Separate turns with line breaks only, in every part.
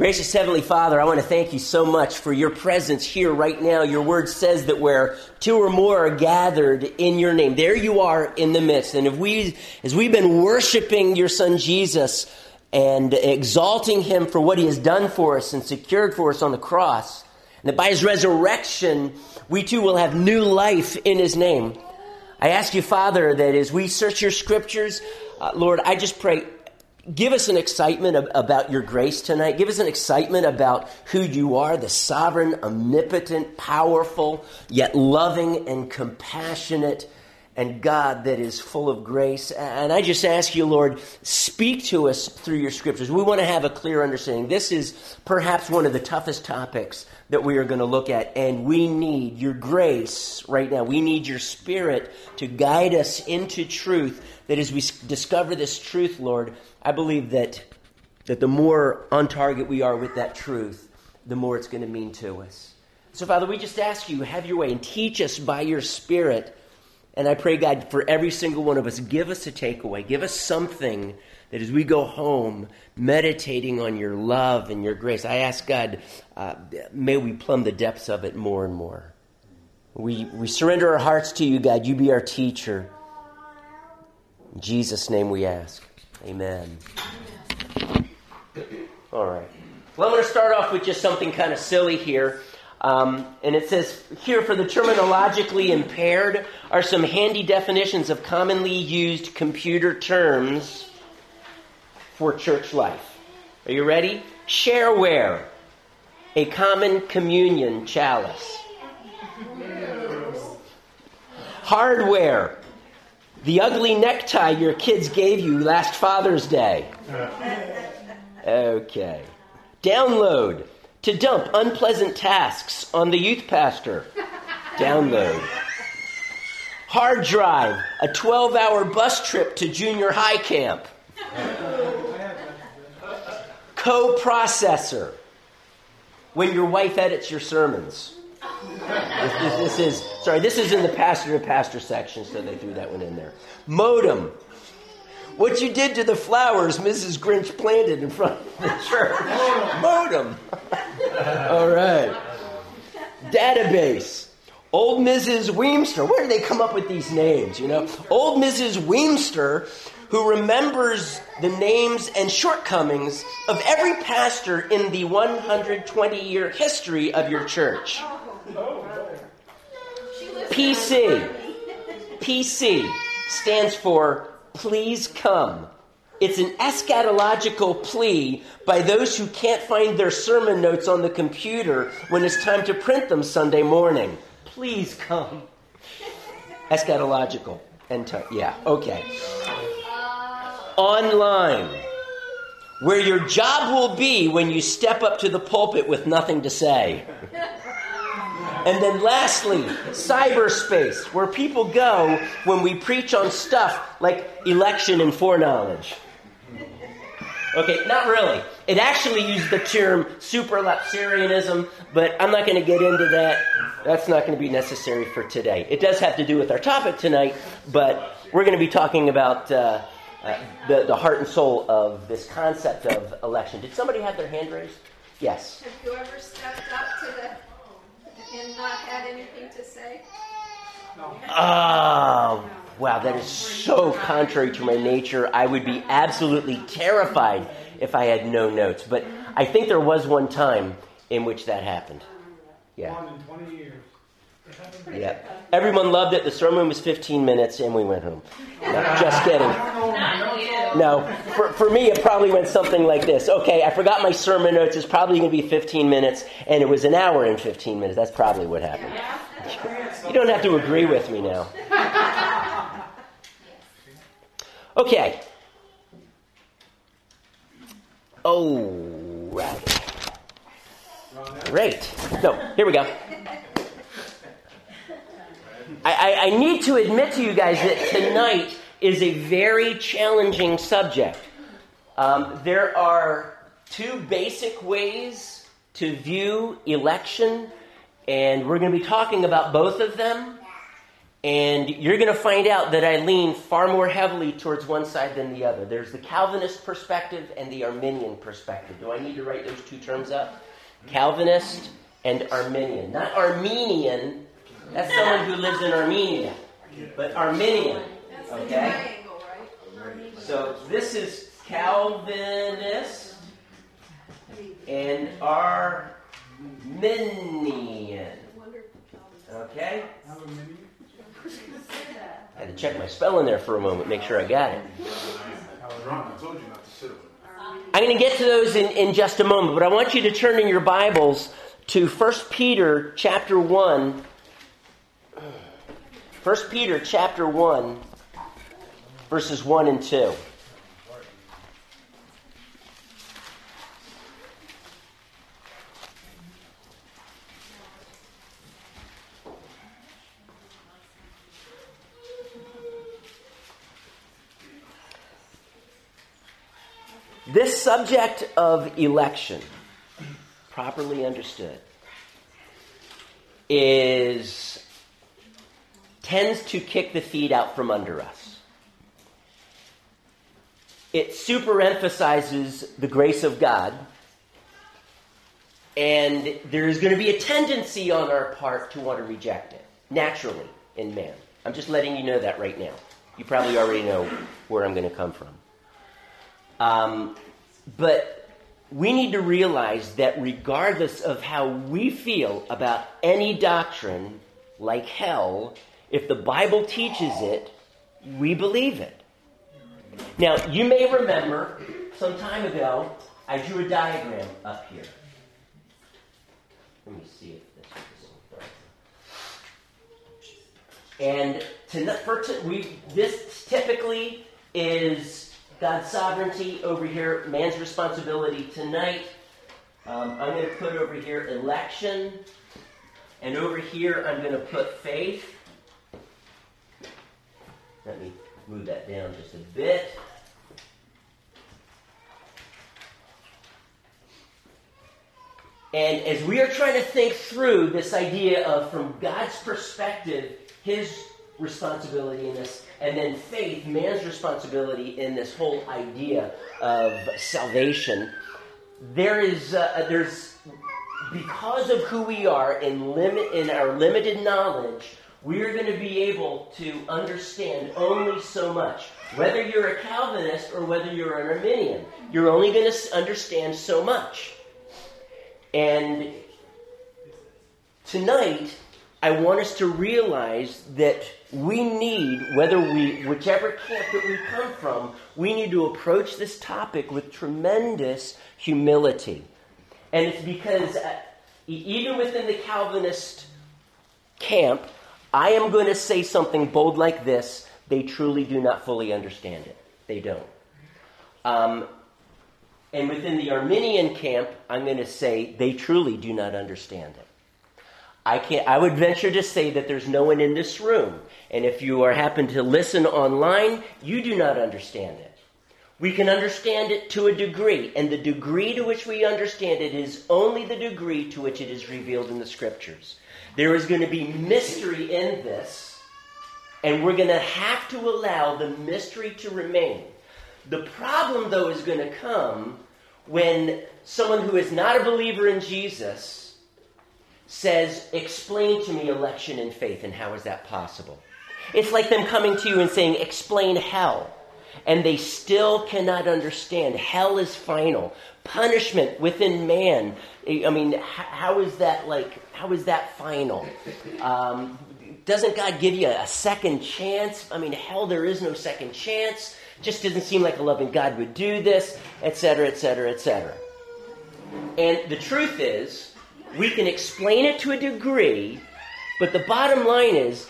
Gracious Heavenly Father, I want to thank you so much for your presence here right now. Your word says that where two or more are gathered in your name, there you are in the midst. And if we, as we've been worshiping your son Jesus and exalting him for what he has done for us and secured for us on the cross, and that by his resurrection, we too will have new life in his name. I ask you, Father, that as we search your scriptures, uh, Lord, I just pray give us an excitement about your grace tonight. Give us an excitement about who you are, the sovereign, omnipotent, powerful, yet loving and compassionate and God that is full of grace. And I just ask you, Lord, speak to us through your scriptures. We want to have a clear understanding. This is perhaps one of the toughest topics that we are going to look at, and we need your grace right now. We need your spirit to guide us into truth. That as we discover this truth, Lord, I believe that, that the more on target we are with that truth, the more it's going to mean to us. So, Father, we just ask you, have your way and teach us by your Spirit. And I pray, God, for every single one of us, give us a takeaway. Give us something that as we go home, meditating on your love and your grace, I ask God, uh, may we plumb the depths of it more and more. We, we surrender our hearts to you, God. You be our teacher. In Jesus' name we ask. Amen. All right. Well, I'm going to start off with just something kind of silly here. Um, and it says here for the terminologically impaired are some handy definitions of commonly used computer terms for church life. Are you ready? Shareware, a common communion chalice. Hardware, the ugly necktie your kids gave you last Father's Day. Okay. Download. To dump unpleasant tasks on the youth pastor. Download. Hard drive. A 12 hour bus trip to junior high camp. Co processor. When your wife edits your sermons. This, this, this, is sorry. This is in the pastor to pastor section, so they threw that one in there. Modem. What you did to the flowers Mrs. Grinch planted in front of the church. Modem. All right. Database. Old Mrs. Weemster. Where do they come up with these names? You know, old Mrs. Weemster, who remembers the names and shortcomings of every pastor in the 120 year history of your church. PC. PC stands for Please Come. It's an eschatological plea by those who can't find their sermon notes on the computer when it's time to print them Sunday morning. Please come. Eschatological. And yeah, okay. Online, where your job will be when you step up to the pulpit with nothing to say. And then lastly, cyberspace, where people go when we preach on stuff like election and foreknowledge. Okay, not really. It actually used the term supralapsarianism, but I'm not going to get into that. That's not going to be necessary for today. It does have to do with our topic tonight, but we're going to be talking about uh, uh, the, the heart and soul of this concept of election. Did somebody have their hand raised? Yes.
Have you ever stepped up to the and not had anything to say?
Oh, wow, that is so contrary to my nature. I would be absolutely terrified if I had no notes. But I think there was one time in which that happened. Yeah. Yeah. Everyone loved it. The sermon was 15 minutes, and we went home. No, just kidding. No, for, for me, it probably went something like this. Okay, I forgot my sermon notes. It's probably going to be 15 minutes, and it was an hour and 15 minutes. That's probably what happened. You don't have to agree with me now. Okay. Oh, right. Great. No, here we go. I, I, need to admit to you guys that tonight is a very challenging subject. Um, there are two basic ways to view election, and we're going to be talking about both of them. And you're going to find out that I lean far more heavily towards one side than the other. There's the Calvinist perspective and the Arminian perspective. Do I need to write those two terms up? Calvinist and Arminian. Not Armenian, that's someone who lives in Armenia, but Arminian. Okay? So this is Calvinist and Arminian. Okay? I had to check my spelling there for a moment, make sure I got it. I'm going to get to those in, in just a moment, but I want you to turn in your Bibles to 1 Peter chapter 1. 1 Peter chapter 1, verses 1 and 2. This subject of election, properly understood, is tends to kick the feet out from under us. It superemphasizes the grace of God, and there's going to be a tendency on our part to want to reject it, naturally, in man. I'm just letting you know that right now. You probably already know where I'm going to come from. Um, but we need to realize that regardless of how we feel about any doctrine, like hell, if the Bible teaches it, we believe it. Now, you may remember some time ago, I drew a diagram up here. Let me see if this is. And to, for to, we, this typically is God's sovereignty over here, man's responsibility tonight. Um, I'm going to put over here election, and over here I'm going to put faith. Let me move that down just a bit. And as we are trying to think through this idea of, from God's perspective, his responsibility in this, and then faith, man's responsibility in this whole idea of salvation. There is, uh, there's, because of who we are in limit in our limited knowledge, we are going to be able to understand only so much. Whether you're a Calvinist or whether you're an Arminian, you're only going to understand so much. And tonight, I want us to realize that we need, whether we, whichever camp that we come from, we need to approach this topic with tremendous humility. And it's because uh, even within the Calvinist camp, I am going to say something bold like this. They truly do not fully understand it. They don't. Um, and within the Arminian camp, I'm going to say they truly do not understand it. I can't I would venture to say that there's no one in this room. And if you are happen to listen online, you do not understand it. We can understand it to a degree, and the degree to which we understand it is only the degree to which it is revealed in the scriptures. There is going to be mystery in this, and we're going to have to allow the mystery to remain. The problem, though, is going to come when someone who is not a believer in Jesus says, Explain to me election and faith, and how is that possible? It's like them coming to you and saying, Explain hell. And they still cannot understand. Hell is final. Punishment within man. I mean, how is that like, how is that final? Um, doesn't God give you a second chance? I mean, hell, there is no second chance. Just doesn't seem like a loving God would do this, etc., etc., etc. And the truth is, we can explain it to a degree, but the bottom line is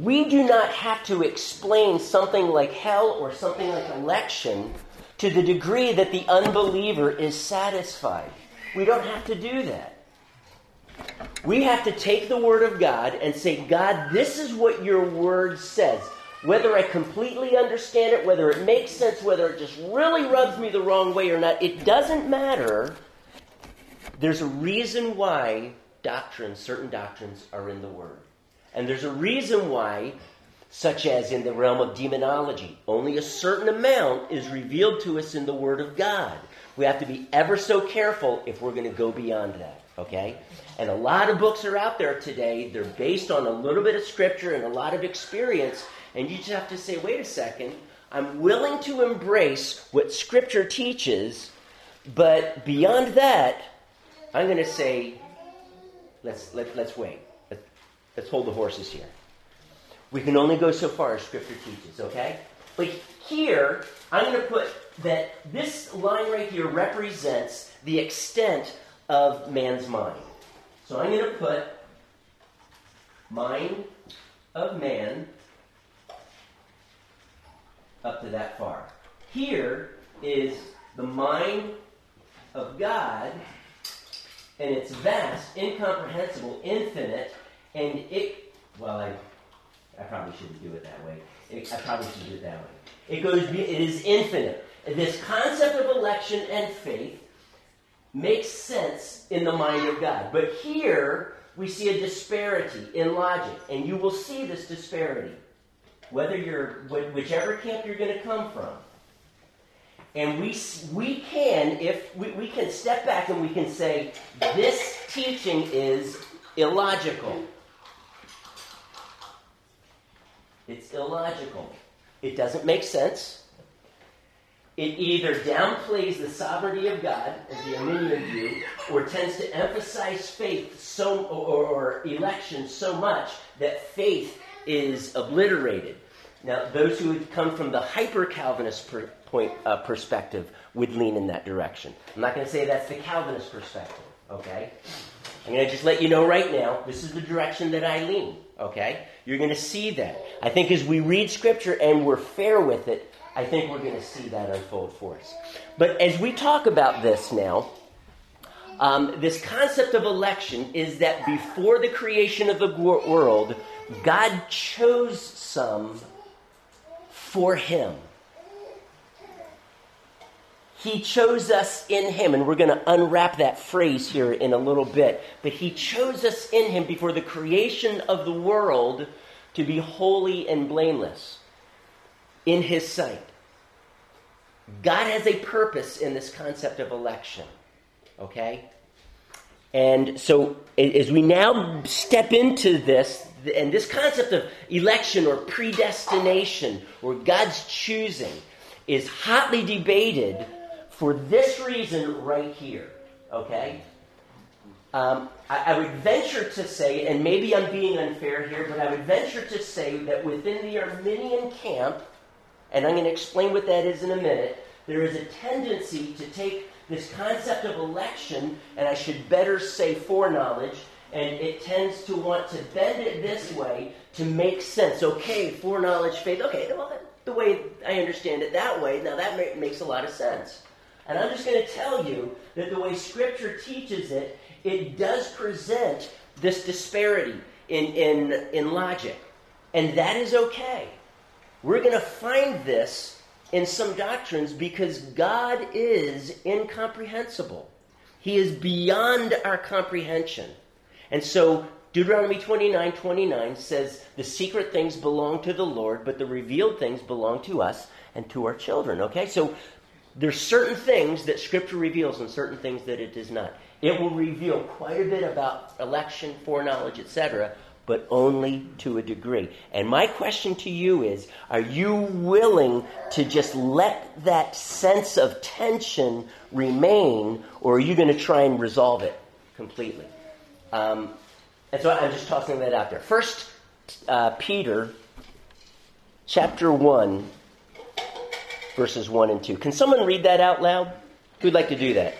we do not have to explain something like hell or something like election to the degree that the unbeliever is satisfied. We don't have to do that. We have to take the Word of God and say, God, this is what your Word says. Whether I completely understand it, whether it makes sense, whether it just really rubs me the wrong way or not, it doesn't matter. There's a reason why doctrines, certain doctrines, are in the Word. And there's a reason why, such as in the realm of demonology, only a certain amount is revealed to us in the Word of God. We have to be ever so careful if we're going to go beyond that, okay? And a lot of books are out there today. They're based on a little bit of scripture and a lot of experience. And you just have to say, wait a second, I'm willing to embrace what scripture teaches, but beyond that, I'm going to say, let's, let, let's wait. Let, let's hold the horses here. We can only go so far as scripture teaches, okay? But here, I'm going to put that this line right here represents the extent of man's mind. So I'm going to put mind of man up to that far. Here is the mind of God, and it's vast, incomprehensible, infinite, and it, well, I, I probably shouldn't do it that way. It, I probably should do it that way. It goes, it is infinite. This concept of election and faith makes sense in the mind of God. But here we see a disparity in logic, and you will see this disparity, whether you're whichever camp you're going to come from. And we, we can, if we, we can step back and we can say, this teaching is illogical. It's illogical. It doesn't make sense. It either downplays the sovereignty of God as the Arminian view, or tends to emphasize faith so or, or election so much that faith is obliterated. Now, those who would come from the hyper Calvinist per, point uh, perspective would lean in that direction. I'm not going to say that's the Calvinist perspective. Okay, I'm going to just let you know right now. This is the direction that I lean. Okay, you're going to see that. I think as we read Scripture and we're fair with it, I think we're going to see that unfold for us. But as we talk about this now, um, this concept of election is that before the creation of the world, God chose some for Him. He chose us in Him, and we're going to unwrap that phrase here in a little bit. But He chose us in Him before the creation of the world to be holy and blameless in his sight. God has a purpose in this concept of election. Okay? And so, as we now step into this, and this concept of election or predestination or God's choosing is hotly debated for this reason right here. Okay? Um, I, I, would venture to say, and maybe I'm being unfair here, but I would venture to say that within the Arminian camp, and I'm going to explain what that is in a minute, there is a tendency to take this concept of election, and I should better say foreknowledge, and it tends to want to bend it this way to make sense. Okay, foreknowledge, faith. Okay, well, the way I understand it that way, now that makes a lot of sense. And I'm just going to tell you that the way Scripture teaches it, it does present this disparity in, in, in logic. And that is okay. We're going to find this in some doctrines because God is incomprehensible. He is beyond our comprehension. And so Deuteronomy 29 29 says, The secret things belong to the Lord, but the revealed things belong to us and to our children. Okay? So there's certain things that Scripture reveals and certain things that it does not. It will reveal quite a bit about election, foreknowledge, etc., but only to a degree. And my question to you is are you willing to just let that sense of tension remain, or are you going to try and resolve it completely? Um, and so I'm just tossing that out there. First, uh, Peter chapter 1, verses 1 and 2. Can someone read that out loud? Who'd like to do that?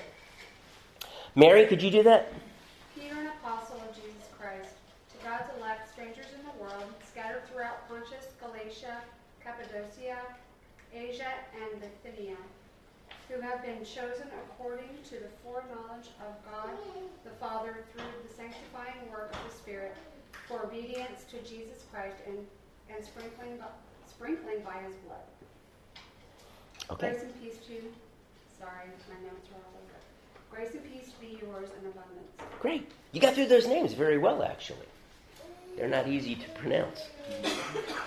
Mary, could you do that?
Peter, an apostle of Jesus Christ, to God's elect, strangers in the world, scattered throughout Pontus, Galatia, Cappadocia, Asia and Bithynia, who have been chosen according to the foreknowledge of God the Father through the sanctifying work of the Spirit, for obedience to Jesus Christ and, and sprinkling, sprinkling by his blood.
Okay.
Grace and peace to you. Sorry, my notes are all over. Grace and peace be yours in abundance.
Great. You got through those names very well, actually. They're not easy to pronounce.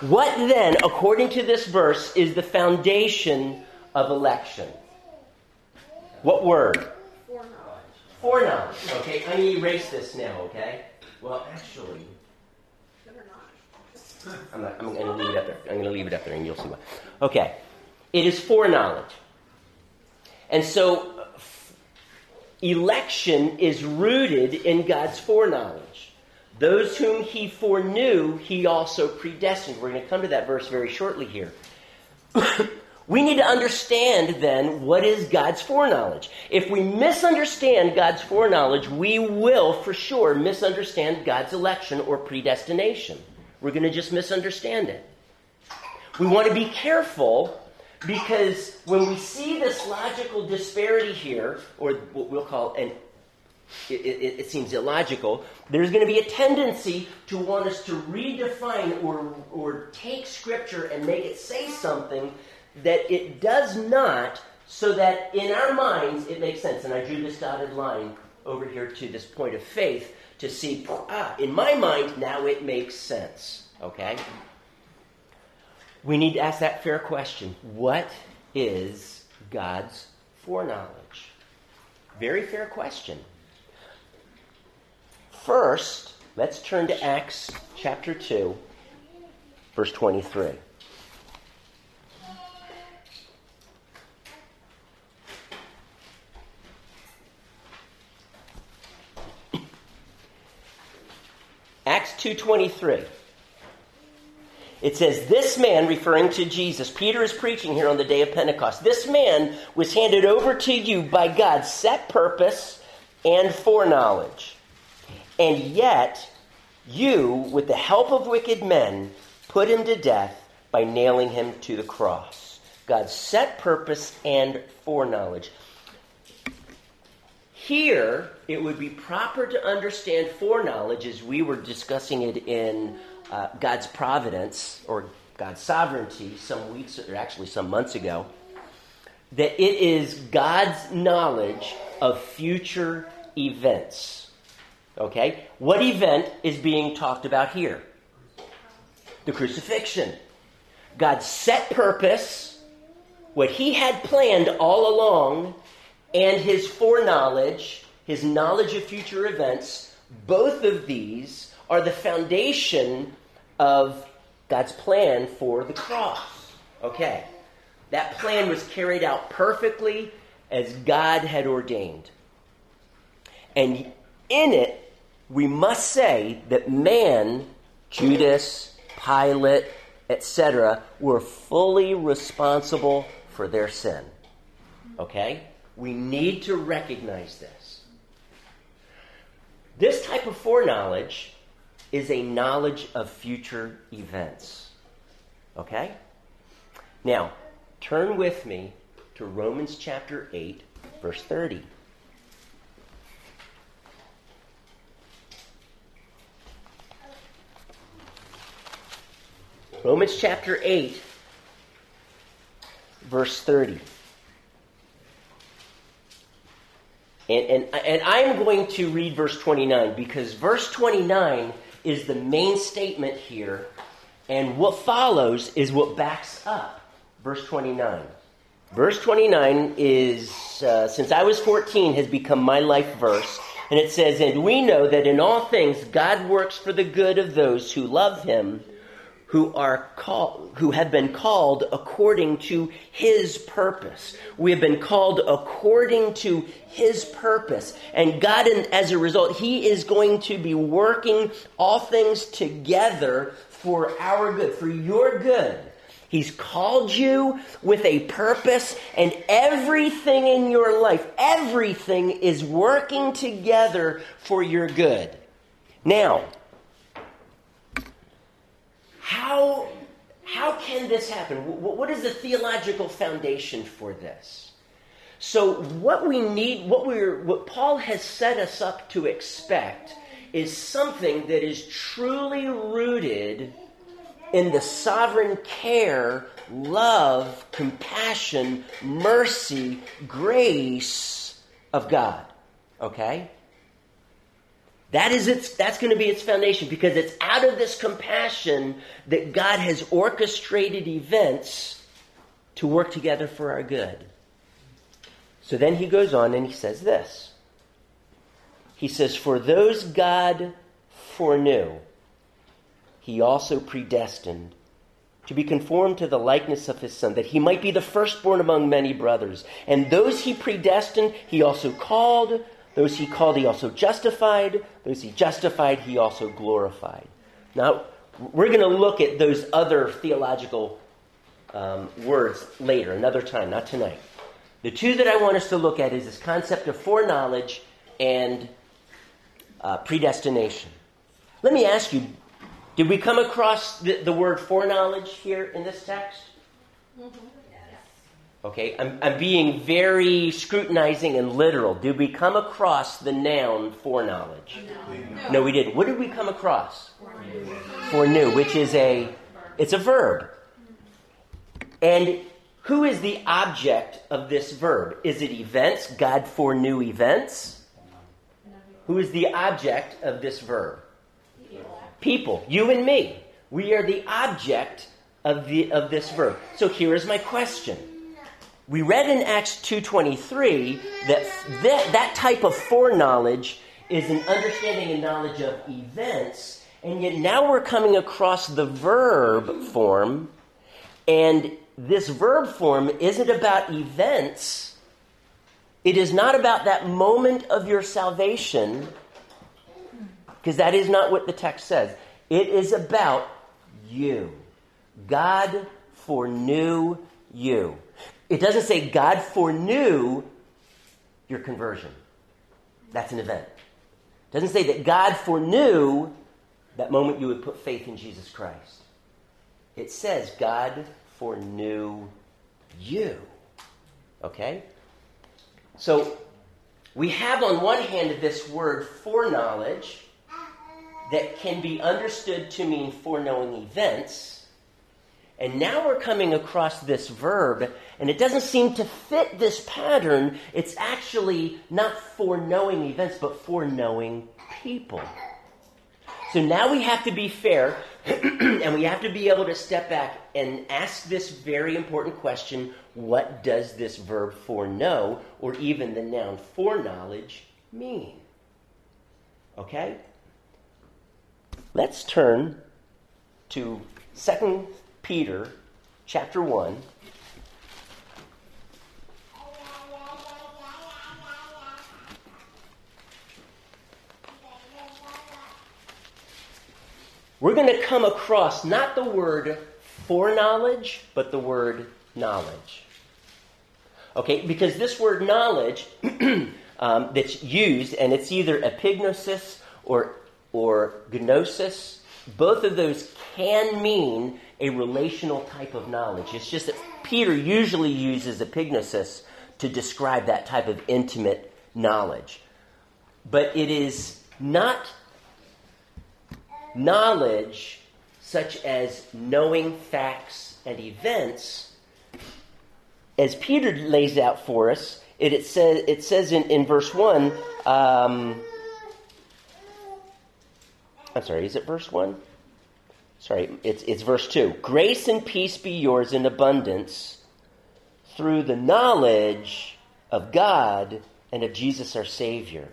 What then, according to this verse, is the foundation of election? What word?
Foreknowledge.
Foreknowledge. Okay, I'm going to erase this now, okay? Well, actually, I'm, not, I'm going to leave it up there. I'm going to leave it up there and you'll see why. Okay, it is foreknowledge. And so, uh, election is rooted in God's foreknowledge. Those whom he foreknew, he also predestined. We're going to come to that verse very shortly here. we need to understand then what is God's foreknowledge. If we misunderstand God's foreknowledge, we will for sure misunderstand God's election or predestination. We're going to just misunderstand it. We want to be careful because when we see this logical disparity here, or what we'll call an it, it, it, seems illogical, there's going to be a tendency to want us to redefine or, or take Scripture and make it say something that it does not, so that in our minds it makes sense. And I drew this dotted line over here to this point of faith to see, ah, in my mind, now it makes sense. Okay? We need to ask that fair question What is God's foreknowledge? Very fair question. First, let's turn to Acts chapter 2, verse 23. Acts 2:23 it says, This man, referring to Jesus, Peter is preaching here on the day of Pentecost. This man was handed over to you by God's set purpose and foreknowledge. And yet, you, with the help of wicked men, put him to death by nailing him to the cross. God's set purpose and foreknowledge. Here, it would be proper to understand foreknowledge as we were discussing it in uh, God's providence or God's sovereignty some weeks, or actually some months ago, that it is God's knowledge of future events. Okay? What event is being talked about here? The crucifixion. God's set purpose, what he had planned all along, and his foreknowledge, his knowledge of future events, both of these are the foundation of God's plan for the cross. Okay. That plan was carried out perfectly as God had ordained. And in it, we must say that man, Judas, Pilate, etc., were fully responsible for their sin. Okay? We need to recognize this. This type of foreknowledge is a knowledge of future events. Okay? Now, turn with me to Romans chapter 8, verse 30. Romans chapter 8, verse 30. And, and, and I'm going to read verse 29 because verse 29 is the main statement here, and what follows is what backs up verse 29. Verse 29 is, uh, since I was 14, has become my life verse. And it says, And we know that in all things God works for the good of those who love him who are called, who have been called according to his purpose. We have been called according to his purpose. And God, as a result, he is going to be working all things together for our good, for your good. He's called you with a purpose, and everything in your life, everything is working together for your good. Now, how, how can this happen? What is the theological foundation for this? So what we need, what we're, what Paul has set us up to expect is something that is truly rooted in the sovereign care, love, compassion, mercy, grace of God. Okay? That is its, that's going to be its foundation because it's out of this compassion that God has orchestrated events to work together for our good. So then he goes on and he says this. He says, For those God foreknew, he also predestined to be conformed to the likeness of his son, that he might be the firstborn among many brothers. And those he predestined, he also called. Those he called, he also justified. Those he justified, he also glorified. Now, we're going to look at those other theological um, words later, another time, not tonight. The two that I want us to look at is this concept of foreknowledge and uh, predestination. Let me ask you did we come across the, the word foreknowledge here in this text? Mm-hmm. Okay, I'm, I'm being very scrutinizing and literal. Did we come across the noun foreknowledge? No. no we didn't. What did we come across? Foreknew, which is a it's a verb. And who is the object of this verb? Is it events? God foreknew events? Who is the object of this verb? People, you and me. We are the object of, the, of this verb. So here is my question. We read in Acts 2.23 that, that that type of foreknowledge is an understanding and knowledge of events, and yet now we're coming across the verb form, and this verb form isn't about events. It is not about that moment of your salvation because that is not what the text says. It is about you. God foreknew you. It doesn't say God foreknew your conversion. That's an event. It doesn't say that God foreknew that moment you would put faith in Jesus Christ. It says God foreknew you. Okay? So we have on one hand this word foreknowledge that can be understood to mean foreknowing events. And now we're coming across this verb, and it doesn't seem to fit this pattern. It's actually not foreknowing events, but foreknowing people. So now we have to be fair, and we have to be able to step back and ask this very important question what does this verb foreknow, or even the noun foreknowledge, mean? Okay? Let's turn to 2 Peter chapter 1. We're going to come across not the word foreknowledge, but the word knowledge. Okay, because this word knowledge um, that's used, and it's either epignosis or or gnosis, both of those can mean a relational type of knowledge. It's just that Peter usually uses epignosis to describe that type of intimate knowledge. But it is not knowledge such as knowing facts and events. As Peter lays out for us, it, it, says, it says in, in verse 1 um, I'm sorry, is it verse 1? Sorry, it's, it's verse 2. Grace and peace be yours in abundance through the knowledge of God and of Jesus our Savior.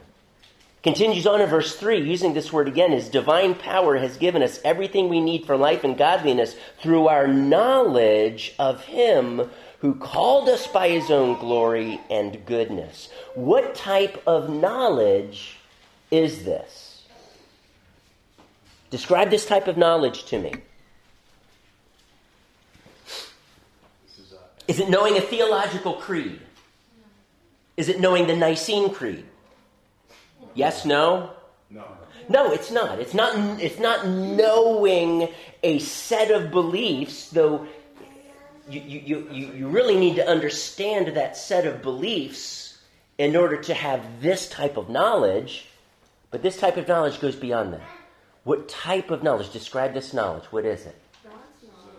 Continues on in verse 3, using this word again, His divine power has given us everything we need for life and godliness through our knowledge of Him who called us by His own glory and goodness. What type of knowledge is this? Describe this type of knowledge to me. Is it knowing a theological creed? Is it knowing the Nicene Creed? Yes, no?
No.
No, it's not. It's not it's not knowing a set of beliefs, though you, you, you, you really need to understand that set of beliefs in order to have this type of knowledge. But this type of knowledge goes beyond that. What type of knowledge? Describe this knowledge. What is it? God's knowledge.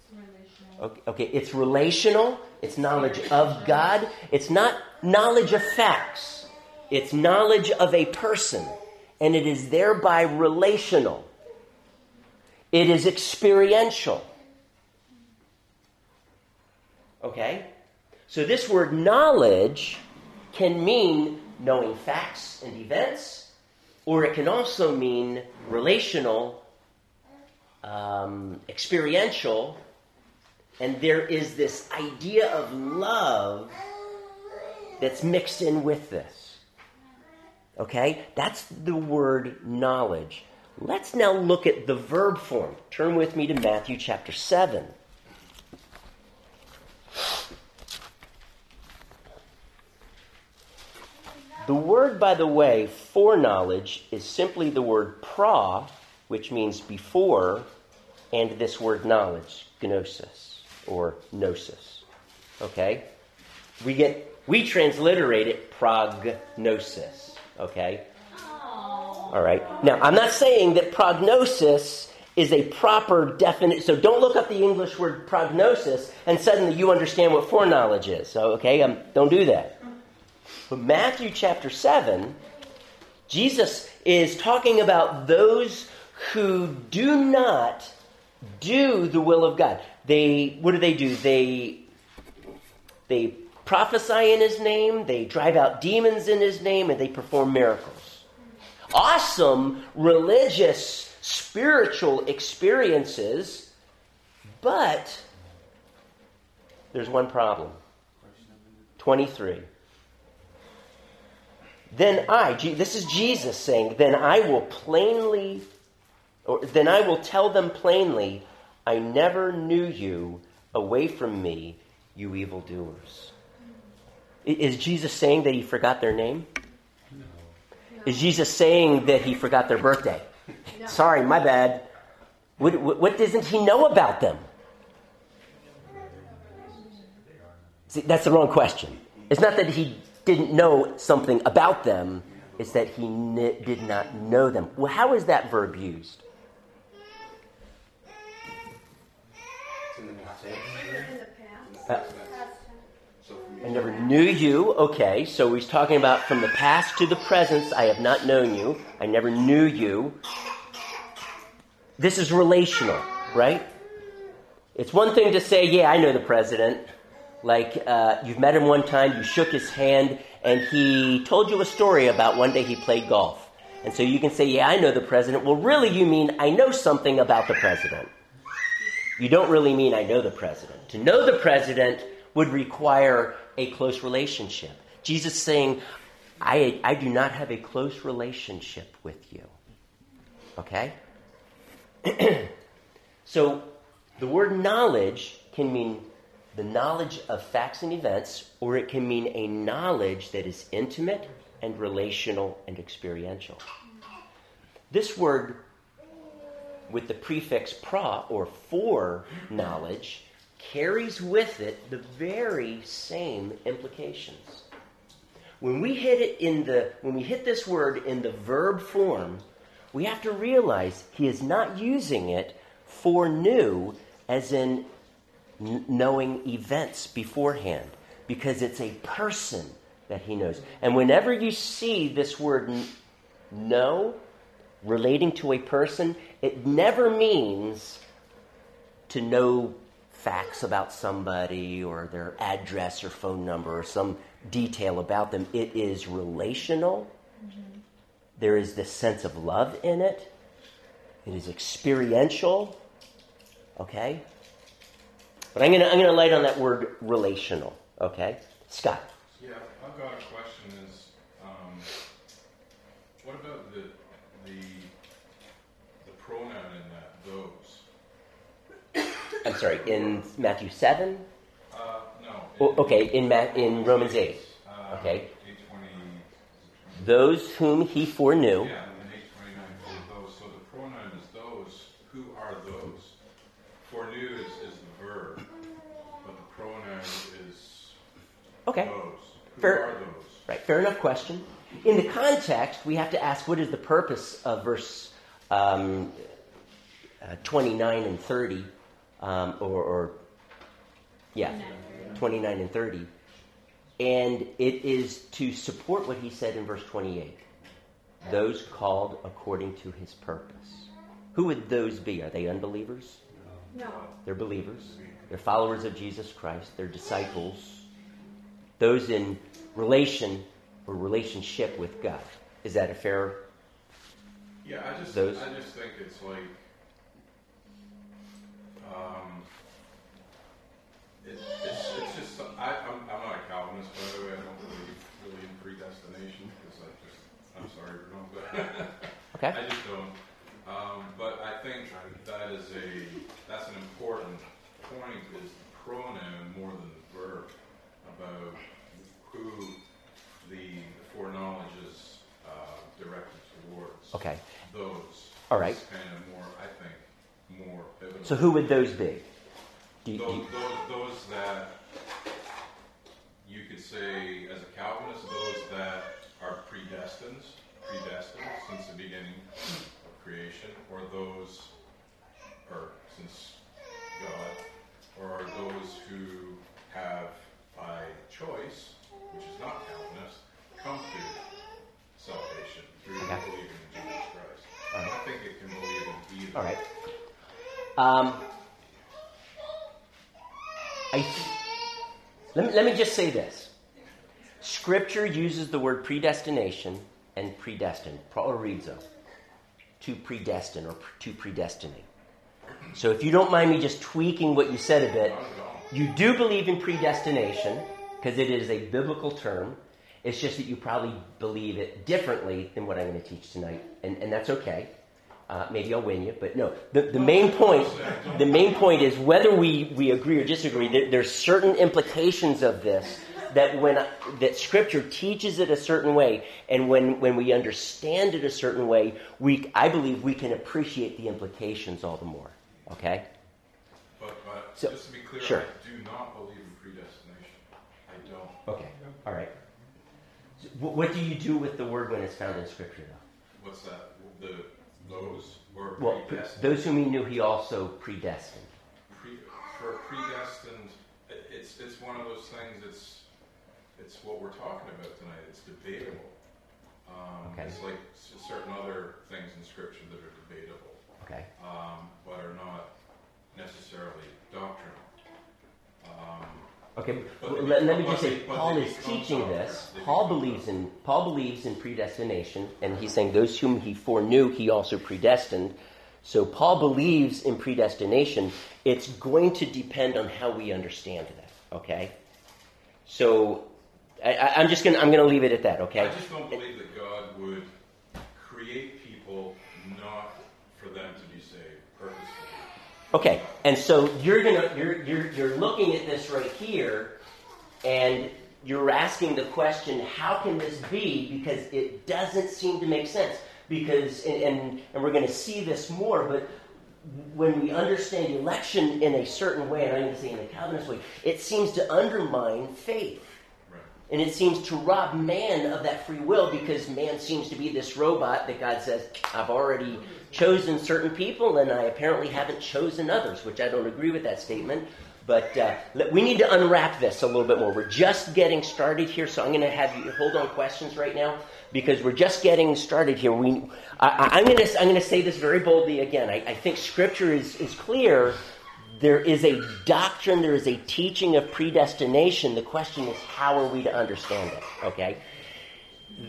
It's relational. Okay, okay, it's relational. It's knowledge of God. It's not knowledge of facts. It's knowledge of a person. and it is thereby relational. It is experiential. Okay? So this word knowledge can mean knowing facts and events, or it can also mean relational, um, experiential, and there is this idea of love that's mixed in with this. Okay? That's the word knowledge. Let's now look at the verb form. Turn with me to Matthew chapter 7. The word, by the way, for knowledge is simply the word pro, which means before, and this word knowledge, gnosis or gnosis. Okay? We get we transliterate it prognosis. Okay? All right. Now, I'm not saying that prognosis is a proper definite. So don't look up the English word prognosis and suddenly you understand what foreknowledge is. So, okay, um, don't do that. But Matthew chapter 7, Jesus is talking about those who do not do the will of God. They what do they do? They they prophesy in his name, they drive out demons in his name, and they perform miracles. Awesome religious, spiritual experiences, but there's one problem. 23. Then I, this is Jesus saying, then I will plainly, or then I will tell them plainly, I never knew you. Away from me, you evildoers. Is Jesus saying that he forgot their name? No. Is Jesus saying that he forgot their birthday? No. Sorry, my bad. What, what, what, doesn't he know about them? See, that's the wrong question. It's not that he didn't know something about them, it's that he n- did not know them. Well, how is that verb used? Uh, I never knew you. Okay, so he's talking about from the past to the present, I have not known you. I never knew you. This is relational, right? It's one thing to say, yeah, I know the president. Like, uh, you've met him one time, you shook his hand, and he told you a story about one day he played golf. And so you can say, Yeah, I know the president. Well, really, you mean I know something about the president. You don't really mean I know the president. To know the president would require a close relationship. Jesus saying, I, I do not have a close relationship with you. Okay? so the word knowledge can mean the knowledge of facts and events, or it can mean a knowledge that is intimate and relational and experiential. This word, with the prefix pro or for knowledge, carries with it the very same implications. When we hit it in the when we hit this word in the verb form, we have to realize he is not using it foreknew as in knowing events beforehand because it's a person that he knows. And whenever you see this word know relating to a person, it never means to know facts about somebody or their address or phone number or some detail about them. It is relational. Mm-hmm. There is this sense of love in it. It is experiential. Okay? But I'm going to I'm gonna light on that word relational, okay? Scott.
Yeah, I've got a question is, um, what about the, the, the pronoun in that, those?
I'm sorry, in Matthew 7?
Uh, no.
Oh, okay, in, Ma- in Romans 8. Uh, okay. Those whom he foreknew.
Yeah.
Okay. Those.
So the pronouns those. Who are those? Foreknew is the verb but the pronoun is
okay
those
right. Fair enough question. In the context, we have to ask what is the purpose of verse um, uh, 29 and 30, um, or, or, yeah, 29 and 30. And it is to support what he said in verse 28. those called according to his purpose. Who would those be? Are they unbelievers?
No.
They're believers. They're followers of Jesus Christ. They're disciples. Those in relation or relationship with God. Is that a fair?
Yeah, I just
Those?
I just think it's like um, it, it's it's just I I'm, I'm not a Calvinist by the way. I don't believe really in predestination because I just I'm sorry, Bruno, but
Okay.
I just don't. Um, but I think that is a that's an important point is the pronoun more than the verb about who the foreknowledge is uh, directed towards.
Okay.
Those.
All right.
kind of more, I think, more pivotal.
So who would those be? Do you, do
Those,
you-
those, those that you could say, as a Calvinist, those that are predestined, predestined since the beginning of creation, or those, or since God, or are those who have by choice, which is not Calvinist, come to salvation through
Okay.
believing in Jesus Christ.
All
I think it can believe in either.
all right. Um, I, let, me, let me just say this. Scripture uses the word predestination and predestined, proorizo, to predestine or to predestinate. So if you don't mind me just tweaking what you said a bit, you do believe in predestination because it is a biblical term. It's just that you probably believe it differently than what I'm going to teach tonight, and, and that's okay. Uh, maybe I'll win you, but no. The, the main point, the main point is whether we, we agree or disagree. There, there's certain implications of this that when that Scripture teaches it a certain way, and when, when we understand it a certain way, we I believe we can appreciate the implications all the more. Okay.
But, but
So-
just to be clear,
sure.
I do not believe in predestination. I don't.
Okay. All right. So What do you do with the word when it's found in Scripture, though?
What's that? The those were
Well, pre-
predestined.
those whom he knew, he also predestined.
Pre, for predestined, it- it's it's one of those things. It's it's what we're talking about tonight. It's debatable. Um,
Okay.
It's like s- certain other things in Scripture that are debatable,
Okay.
um, but are not necessarily doctrinal. Um,
Okay.
But
let, let me just say,
but they- but
Paul is teaching this. Paul believes in Paul believes in predestination, and he's saying those whom he foreknew, he also predestined. So Paul believes in predestination. It's going to depend on how we understand that. Okay. So I, I'm just gonna I'm gonna leave it at that. Okay.
I just don't believe that God would create people not for them to be saved purposefully.
Okay, and so you're gonna you're you're you're looking at this right here, and you're asking the question, how can this be? Because it doesn't seem to make sense. Because and and, and we're gonna see this more, but when we understand election in a certain way, and I'm going to say in a Calvinist way, it seems to undermine faith. And it seems to rob man of that free will because man seems to be this robot that God says, I've already chosen certain people and I apparently haven't chosen others, which I don't agree with that statement. But uh, we need to unwrap this a little bit more. We're just getting started here, so I'm going to have you hold on questions right now because we're just getting started here. We, I, I'm going to I'm going to say this very boldly again. I, I think Scripture is, is clear there is a doctrine, there is a teaching of predestination. The question is, how are we to understand it? Okay?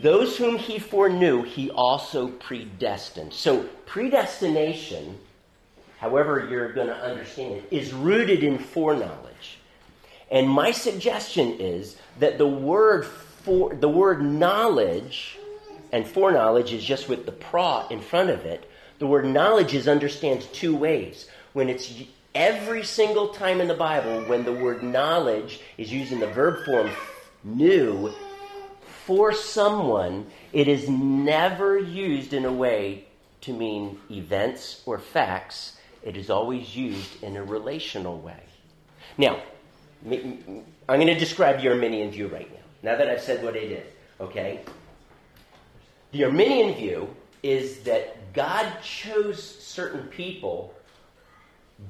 Those whom he foreknew, he also predestined. So, predestination, however you're going to understand it, is rooted in foreknowledge. And my suggestion is that the word for the word knowledge and foreknowledge is just with the pro in front of it. The word knowledge is understood two ways. When it's every single time in the Bible when the word knowledge is used in the verb form knew for someone, it is never used in a way to mean events or facts. It is always used in a relational way. Now, I'm going to describe the Arminian view right now, now that I've said what it is, okay? The Arminian view is that God chose certain people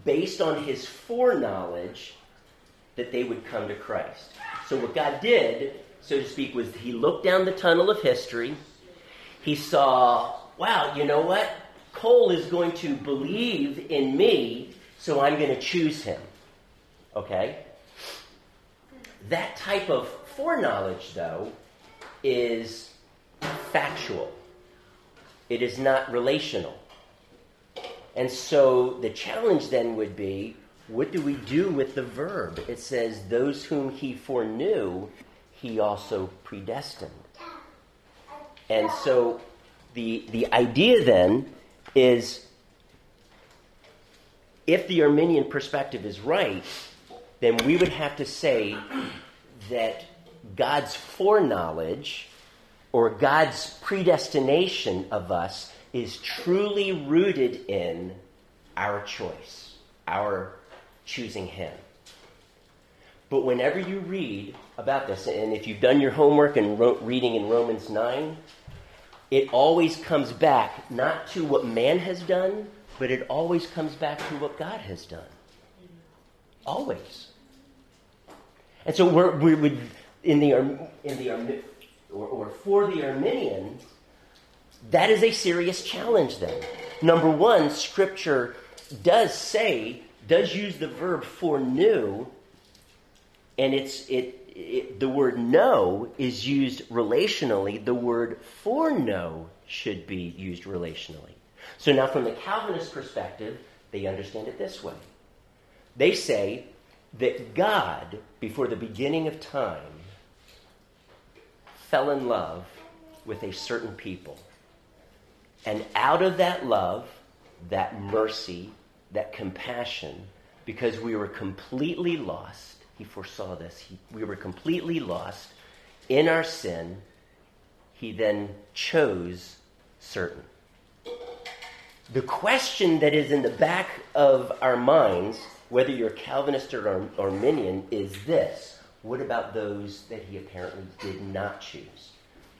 based on his foreknowledge that they would come to Christ. So, what God did, so to speak, was he looked down the tunnel of history. He saw, wow, you know what? Cole is going to believe in me, so I'm going to choose him. Okay? That type of foreknowledge, though, is factual, it is not relational. And so the challenge then would be what do we do with the verb? It says, Those whom he foreknew, he also predestined. And so the, the idea then is if the Arminian perspective is right, then we would have to say that God's foreknowledge or God's predestination of us is truly rooted in our choice, our choosing Him. But whenever you read about this, and if you've done your homework and reading in Romans 9, it always comes back not to what man has done, but it always comes back to what God has done. Always. And so we're, we would, in the, in the or, or for the Arminians, that is a serious challenge then. Number one, Scripture does say, does use the verb foreknew, and it's, it, it, the word know is used relationally. The word for foreknow should be used relationally. So now, from the Calvinist perspective, they understand it this way. They say that God, before the beginning of time, fell in love with a certain people. And out of that love, that mercy, that compassion, because we were completely lost, he foresaw this, he, we were completely lost in our sin, he then chose certain. The question that is in the back of our minds, whether you're Calvinist or Arminian, is this What about those that he apparently did not choose?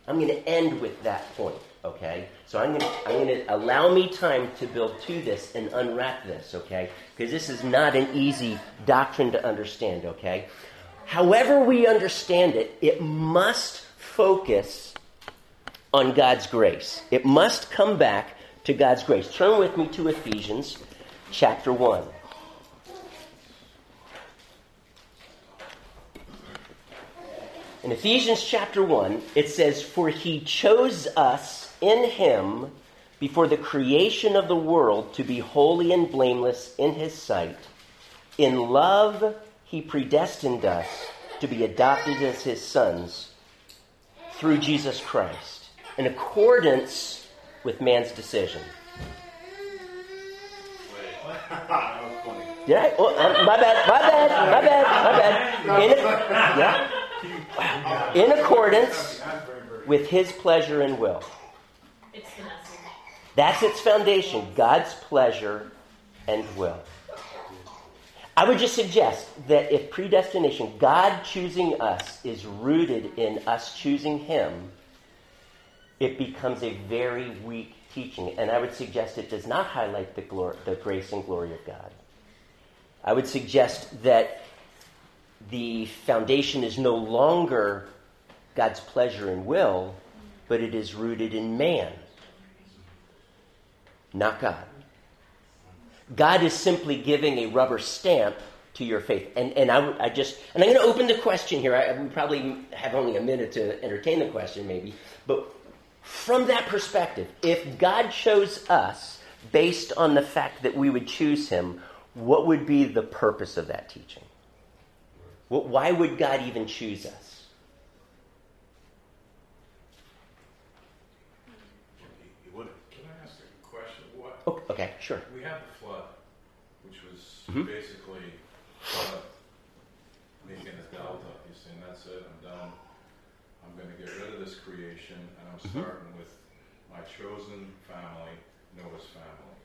I'm going to end with that point, okay? So I'm going to, I'm to allow me time to build to this and unwrap this, okay? Because this is not an easy doctrine to understand, okay? However, we understand it, it must focus on God's grace. It must come back to God's grace. Turn with me to Ephesians chapter 1. In Ephesians chapter 1, it says, For he chose us in him before the creation of the world to be holy and blameless in his sight. In love, he predestined us to be adopted as his sons through Jesus Christ, in accordance with man's decision. Did I? Oh, uh, my bad, my bad, my bad, my bad. In, yeah in accordance with his pleasure and will. That's its foundation God's pleasure and will. I would just suggest that if predestination, God choosing us, is rooted in us choosing Him, it becomes a very weak teaching. And I would suggest it does not highlight the, glory, the grace and glory of God. I would suggest that the foundation is no longer God's pleasure and will, but it is rooted in man, not God. God is simply giving a rubber stamp to your faith. And, and I, I just, and I'm going to open the question here. I, we probably have only a minute to entertain the question, maybe. But from that perspective, if God chose us based on the fact that we would choose him, what would be the purpose of that teaching? Why would God even choose us?
He would Can I ask a question? What?
Oh, okay, sure.
We had the flood, which was
Mhm.
basically flood, making a delta. He's saying, that's it, I'm done. I'm going to get rid of this creation, and I'm
Mhm.
starting with my chosen family, Noah's family,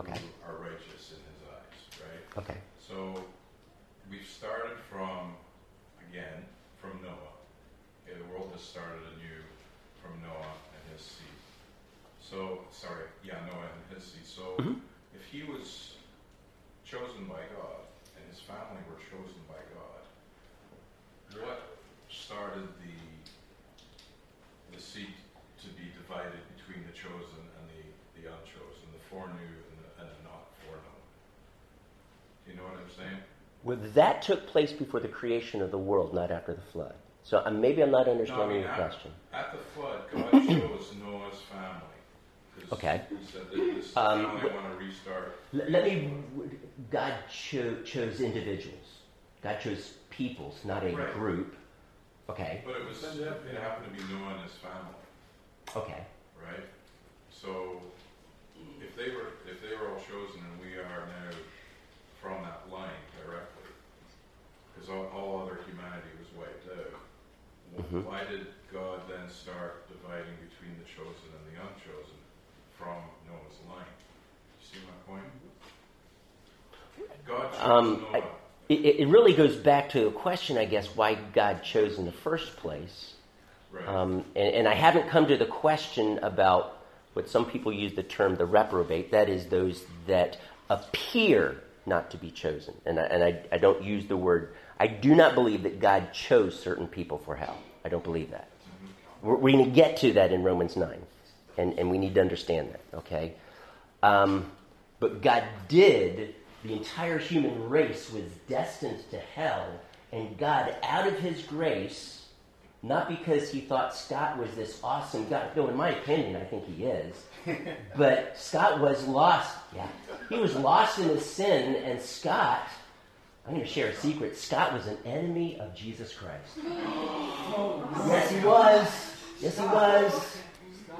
Okay.
who are righteous in his eyes, right?
Okay.
So we've started from, again, from Noah. Okay, the world has started anew from Noah and his seed. So, sorry, yeah, Noah and his seed. So,
Mhm.
if he was chosen by God and his family were chosen by God, what started the the seed to be divided between the chosen and the, the unchosen, the foreknew and the, and the not foreknown? Do you know what I'm saying?
Well, that took place before the creation of the world, not after the flood. So uh, maybe I'm not understanding your
at,
question.
at the flood, God chose Noah's family.
Okay.
He said that this is
Um,
family I
but-
want to restart.
Let, let me. God cho- chose individuals. God chose peoples, not a
Right.
group. Okay.
But it was, it happened to be Noah and his family,
Okay.
right? So if they were, if they were all chosen and we are now from that line directly, because all, all other humanity was wiped out, wh-
Mhm.
why did God then start dividing between the chosen and the unchosen from Noah's line? You see my point? God chose
Um,
Noah.
It, it it really goes back to a question, I guess, why God chose in the first place.
right.
Um, and, and I haven't come to the question about what some people use the term the reprobate, that is, those that appear not to be chosen. And I, and I, I don't use the word, I do not believe that God chose certain people for hell. I don't believe that. We're, we're going to get to that in Romans 9, and, and we need to understand that, okay? Um, but God did, the entire human race was destined to hell, and God, out of his grace, not because he thought Scott was this awesome guy. No, in my opinion, I think he is. But Scott was lost. Yeah. He was lost in his sin, and Scott, I'm going to share a secret. Scott was an enemy of Jesus Christ. Yes, he was. Yes, he was.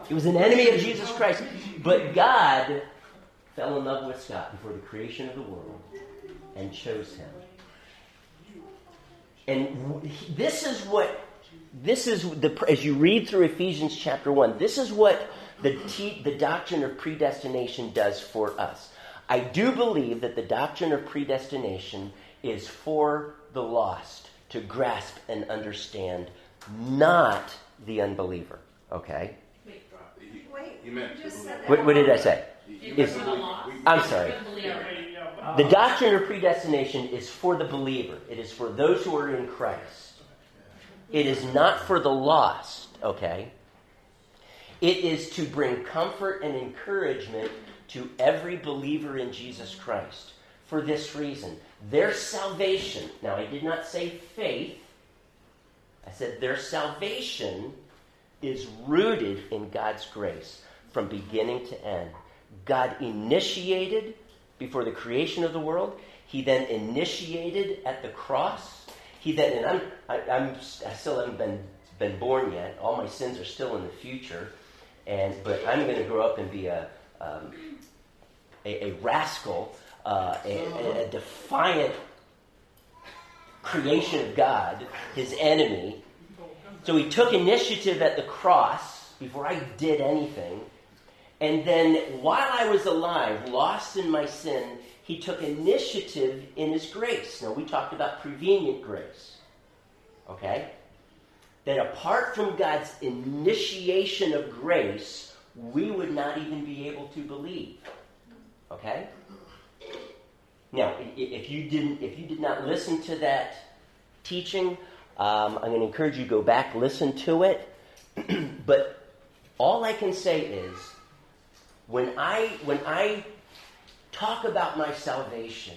He was an enemy of Jesus Christ. But God fell in love with Scott before the creation of the world and chose him. And this is what this is the as you read through Ephesians chapter 1, this is what the te- the doctrine of predestination does for us. I do believe that the doctrine of predestination is for the lost to grasp and understand, not the unbeliever. Okay?
Wait,
Wait,
meant
just said that.
What, what did I say?
it
Is-
was for the lost.
I'm sorry.
For the believer.
The doctrine of predestination is for the believer. It is for those who are in Christ. It is not for the lost, okay? It is to bring comfort and encouragement to every believer in Jesus Christ. For this reason, their salvation, now I did not say faith, I said their salvation is rooted in God's grace from beginning to end. God initiated before the creation of the world. He then initiated at the cross. He then, and I'm, I, I'm, I still haven't been been born yet. All my sins are still in the future, and but I'm going to grow up and be a um, a, a rascal, uh, a, a defiant creation of God, His enemy. So He took initiative at the cross before I did anything. And then while I was alive, lost in my sin, he took initiative in his grace. Now, we talked about prevenient grace. Okay? That apart from God's initiation of grace, we would not even be able to believe. Okay? Now, if you didn't, if you did not listen to that teaching, um, I'm going to encourage you to go back, listen to it. but all I can say is, when I when I talk about my salvation,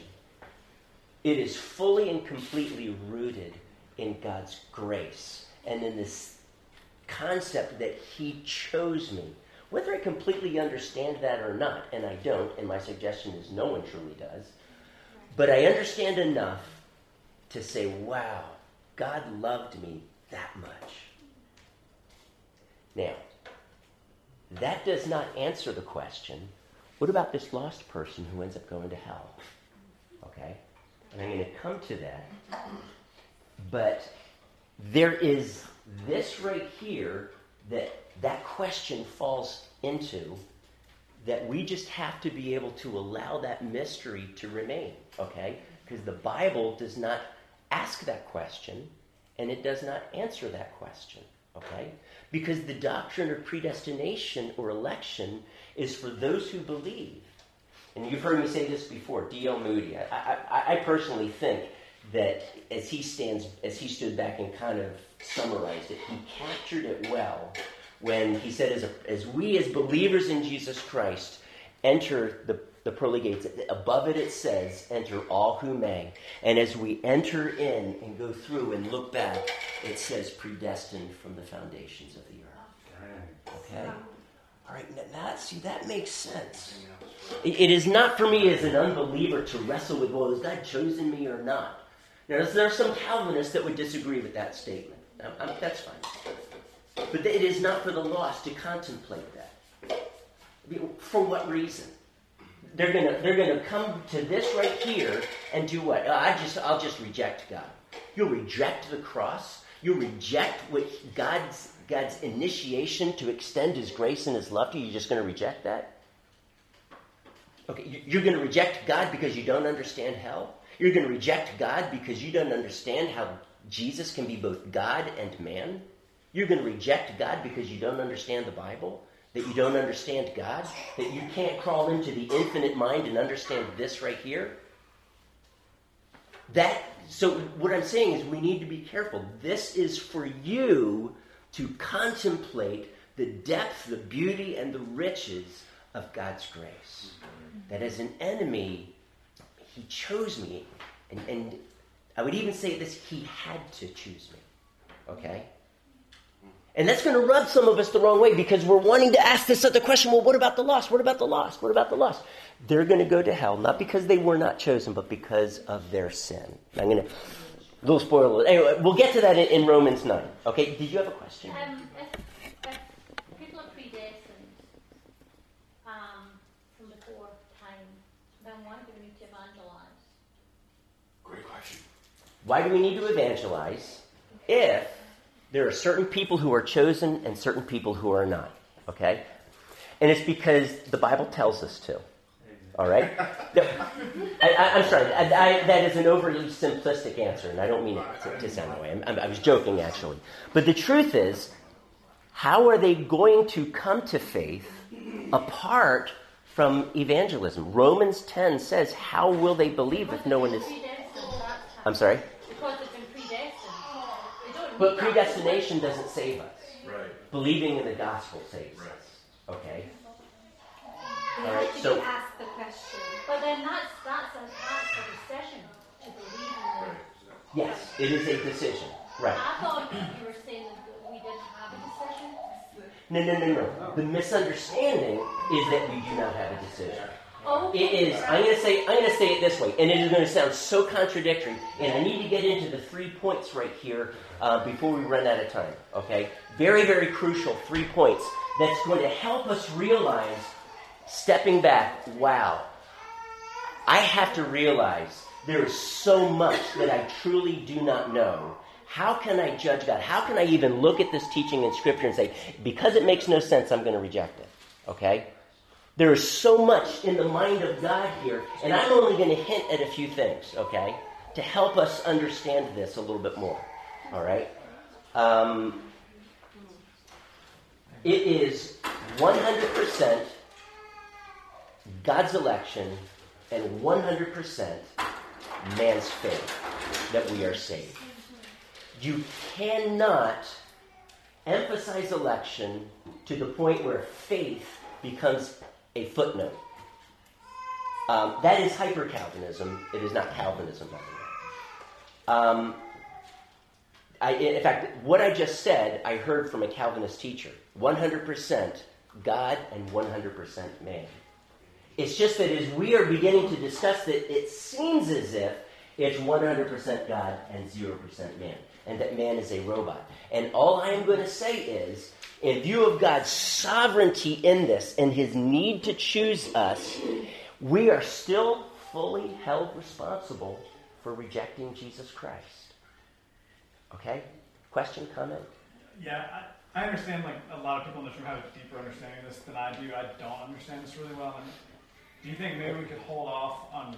it is fully and completely rooted in God's grace and in this concept that He chose me. Whether I completely understand that or not, and I don't, and my suggestion is no one truly does, but I understand enough to say, wow, God loved me that much. Now, that does not answer the question what about this lost person who ends up going to hell? Okay? And I'm going to come to that. But there is this right here that that question falls into that we just have to be able to allow that mystery to remain, okay? Because the Bible does not ask that question and it does not answer that question, okay? Because the doctrine of predestination or election is for those who believe. And you've heard me say this before, D.L. Moody. I, I, I personally think that as he stands, as he stood back and kind of summarized it, he captured it well when he said, as, a, as we as believers in Jesus Christ enter the the pearly gates. Above it, it says, Enter all who may. And as we enter in and go through and look back, it says, Predestined from the foundations of the earth. Okay? All right, now, see, that makes sense. It is not for me as an unbeliever to wrestle with, well, has God chosen me or not? Now, there are some Calvinists that would disagree with that statement. Now, that's fine. But it is not for the lost to contemplate that. For what reason? They're gonna they're gonna come to this right here and do what? Oh, I just I'll just reject God. You'll reject the cross. You'll reject what God's God's initiation to extend His grace and His love to you. You're just to reject that. Okay, you're to reject God because you don't understand hell. You're to reject God because you don't understand how Jesus can be both God and man. You're going to reject God because you don't understand the Bible, that you don't understand God, that you can't crawl into the infinite mind and understand this right here. That so what I'm saying is we need to be careful. This is for you to contemplate the depth, the beauty, and the riches of God's grace. That as an enemy, he chose me. And, and I would even say this, he had to choose me. Okay? And that's going to rub some of us the wrong way because we're wanting to ask this other question well, what about the lost? What about the lost? What about the lost? They're going to go to hell, not because they were not chosen, but because of their sin. I'm going to. A little spoiler. Anyway, we'll get to that in, in Romans 9. Okay, did you have a question?
Um, if, if people are predestined um, from before time, then why do we need to evangelize?
Great question.
Why do we need to evangelize if there are certain people who are chosen and certain people who are not. Okay? And it's because the Bible tells us to. All right? I, am sorry. I, I, that is an overly simplistic answer, and I don't mean it to, to sound that way. I, I was joking, actually. But the truth is, how are they going to come to faith apart from evangelism? Romans 10 says, How will they believe if no one is. I'm sorry? But predestination doesn't save us.
Right.
Believing in the gospel saves
right.
us. Okay?
We All right, so ask the question.
But then that's that's a that's a decision to believe in
right. Yes, it is a decision. Right.
I thought you were saying that we didn't have a decision.
No, no, no, no. The misunderstanding is that we do not have a decision.
Oh,
it is. I'm going to say. I'm going to say it this way, and it is going to sound so contradictory. And I need to get into the three points right here uh, before we run out of time. Okay, very, very crucial three points that's going to help us realize, stepping back. Wow, I have to realize there is so much that I truly do not know. How can I judge God? How can I even look at this teaching in Scripture and say, because it makes no sense, I'm going to reject it? Okay? There is so much in the mind of God here, and I'm only going to hint at a few things, okay, to help us understand this a little bit more. All right? Um, it is 100% God's election and 100% man's faith that we are saved. You cannot emphasize election to the point where faith becomes a footnote. Um, that is hyper Calvinism. It is not Calvinism, by the way. Um, I, in fact, what I just said, I heard from a Calvinist teacher 100% God and 100% man. It's just that as we are beginning to discuss it, it seems as if it's 100% God and 0% man, and that man is a robot. And all I am going to say is in view of God's sovereignty in this and his need to choose us, we are still fully held responsible for rejecting Jesus Christ. Okay? Question, comment?
Yeah, I, I understand like a lot of people in this room have a deeper understanding of this than I do. I don't understand this really well. And do you think maybe we could hold off on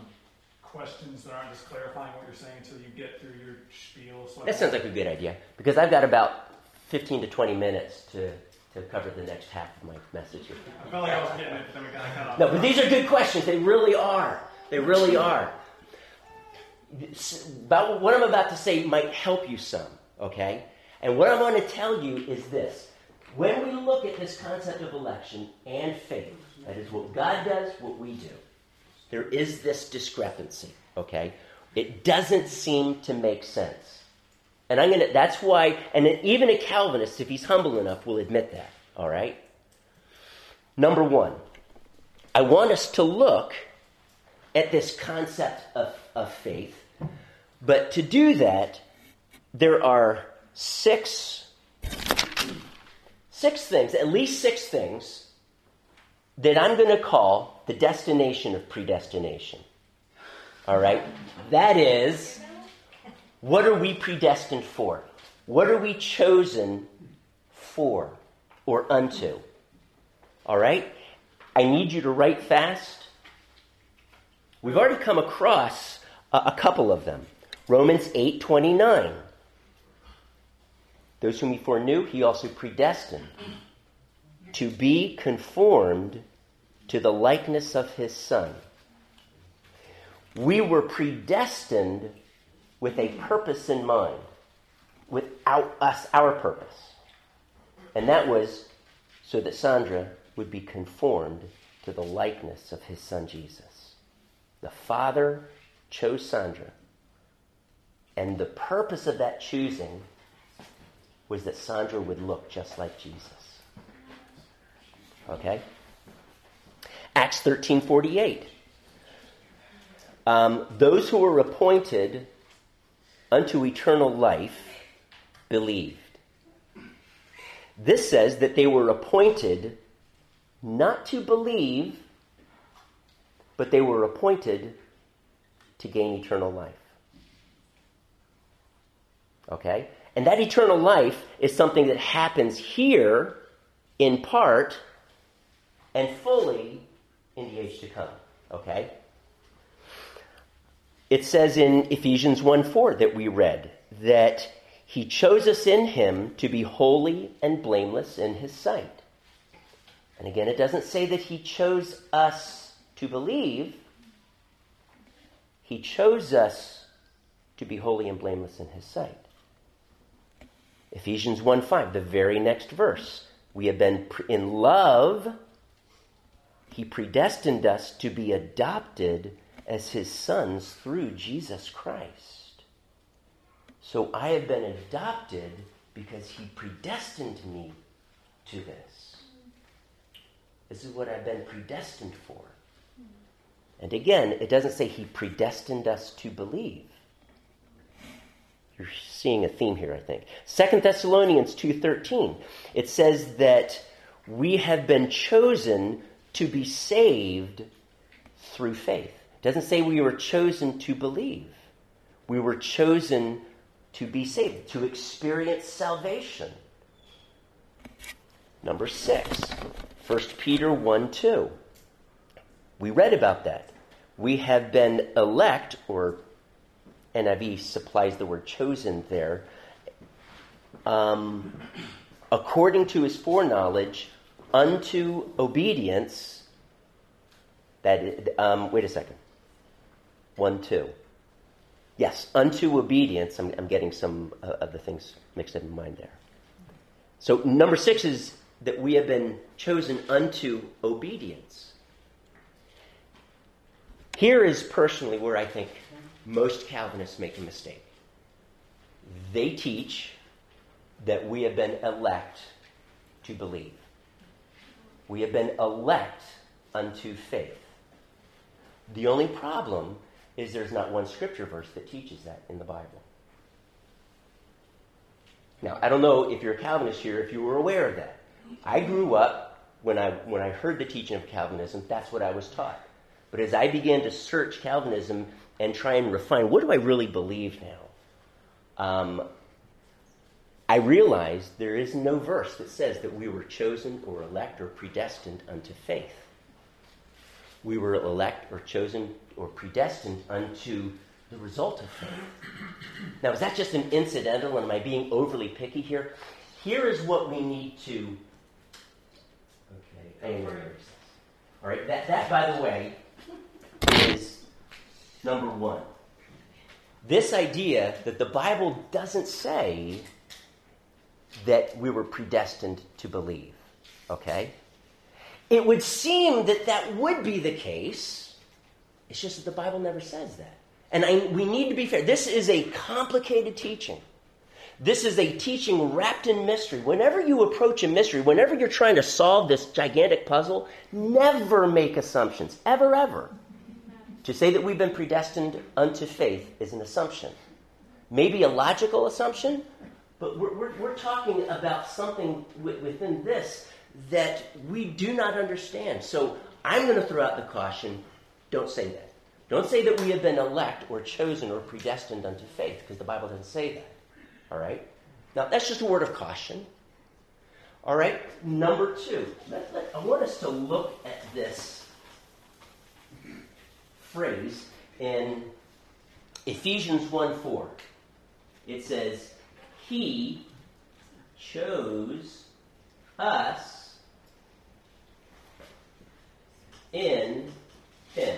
questions that aren't just clarifying what you're saying until you get through your spiel?
So that sounds like a good idea because I've got about 15 to 20 minutes to, to cover the next half of my message here.
I felt like I was getting it, but then we kind of cut off.
No, but these are good questions. They really are. They really are. About what I'm about to say might help you some, okay? And what I'm going to tell you is this. When we look at this concept of election and faith, that is what God does, what we do, There is this discrepancy, okay? It doesn't seem to make sense. And I'm going to, that's why, and even a Calvinist, if he's humble enough, will admit that, all right? Number one, I want us to look at this concept of, of faith, but to do that, there are six, six things, at least six things, that I'm going to call the destination of predestination. All right? That is, what are we predestined for? What are we chosen for or unto? All right? I need you to write fast. We've already come across a, a couple of them. Romans 8:29. Those whom he foreknew, he also predestined to be conformed to the likeness of his son. We were predestined with a purpose in mind, without us, our purpose. And that was so that Sandra would be conformed to the likeness of his son Jesus. The Father chose Sandra, and the purpose of that choosing was that Sandra would look just like Jesus. Okay? Acts 13:48. Um, those who were appointed unto eternal life believed. This says that they were appointed not to believe, but they were appointed to gain eternal life. Okay? And that eternal life is something that happens here in part and fully in the age to come. Okay? It says in Ephesians 1 4 that we read that he chose us in him to be holy and blameless in his sight. And again, it doesn't say that he chose us to believe, he chose us to be holy and blameless in his sight. Ephesians 1 5, the very next verse. We have been in love. He predestined us to be adopted as his sons through Jesus Christ. So I have been adopted because he predestined me to this. This is what I've been predestined for. And again, it doesn't say he predestined us to believe. You're seeing a theme here, I think. Second Thessalonians 2:13. It says that we have been chosen to be saved through faith. It doesn't say we were chosen to believe. We were chosen to be saved, to experience salvation. Number six, 1 Peter 1 2. We read about that. We have been elect, or NIV supplies the word chosen there, um, according to his foreknowledge, unto obedience. That um, wait a second. One two. Yes, unto obedience. I'm, I'm getting some uh, of the things mixed up in mind there. So number six is that we have been chosen unto obedience. Here is personally where I think most Calvinists make a mistake. They teach that we have been elect to believe. We have been elect unto faith. The only problem is there's not one scripture verse that teaches that in the Bible. Now, I don't know if you're a Calvinist here, if you were aware of that. I grew up when I, when I heard the teaching of Calvinism, that's what I was taught. But as I began to search Calvinism and try and refine what do I really believe now, um, I realized there is no verse that says that we were chosen or elect or predestined unto faith. We were elect or chosen or predestined unto the result of faith. Now, is that just an incidental? And am I being overly picky here? Here is what we need to. Okay, All right, that, that, by the way, is number one. This idea that the Bible doesn't say that we were predestined to believe. Okay? It would seem that that would be the case It's just that the Bible never says that. And I, we need to be fair. This is a complicated teaching. This is a teaching wrapped in mystery. Whenever you approach a mystery, whenever you're trying to solve this gigantic puzzle, never make assumptions. Ever, ever. To say that we've been predestined unto faith is an assumption. Maybe a logical assumption, but we're, we're, we're talking about something within this that we do not understand. So I'm going to throw out the caution don't say that. Don't say that we have been elect or chosen or predestined unto faith, because the Bible doesn't say that. All right? Now, that's just a word of caution. All right? Number two, let, let, I want us to look at this phrase in Ephesians 1 4. It says, He chose us in Him.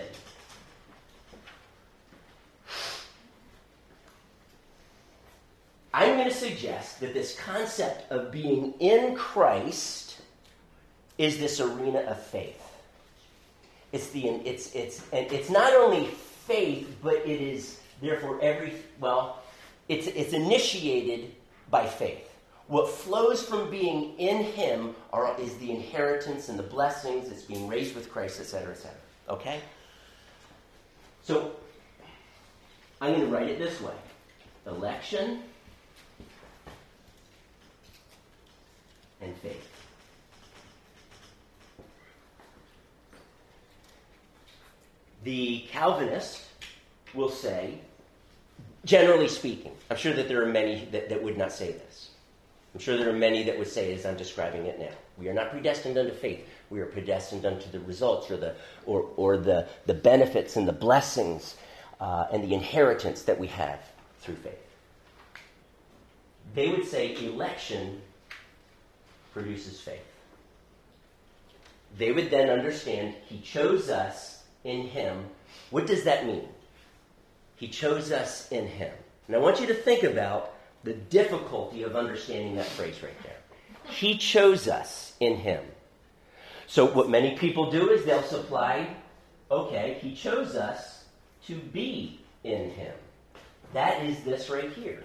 I'm going to suggest that this concept of being in Christ is this arena of faith. It's the it's it's and it's not only faith, but it is therefore every well, it's it's initiated by faith. What flows from being in Him are, is the inheritance and the blessings. It's being raised with Christ, etc., etc. Okay. So I'm going to write it this way: election and faith. The Calvinist will say, generally speaking, I'm sure that there are many that, that would not say this. I'm sure there are many that would say as I'm describing it now. We are not predestined unto faith. We are predestined unto the results or the, or, or the, the benefits and the blessings uh, and the inheritance that we have through faith. They would say election produces faith. They would then understand He chose us in Him. What does that mean? He chose us in Him. And I want you to think about the difficulty of understanding that phrase right there. He chose us in Him. So, what many people do is they'll supply, okay, He chose us to be in Him. That is this right here.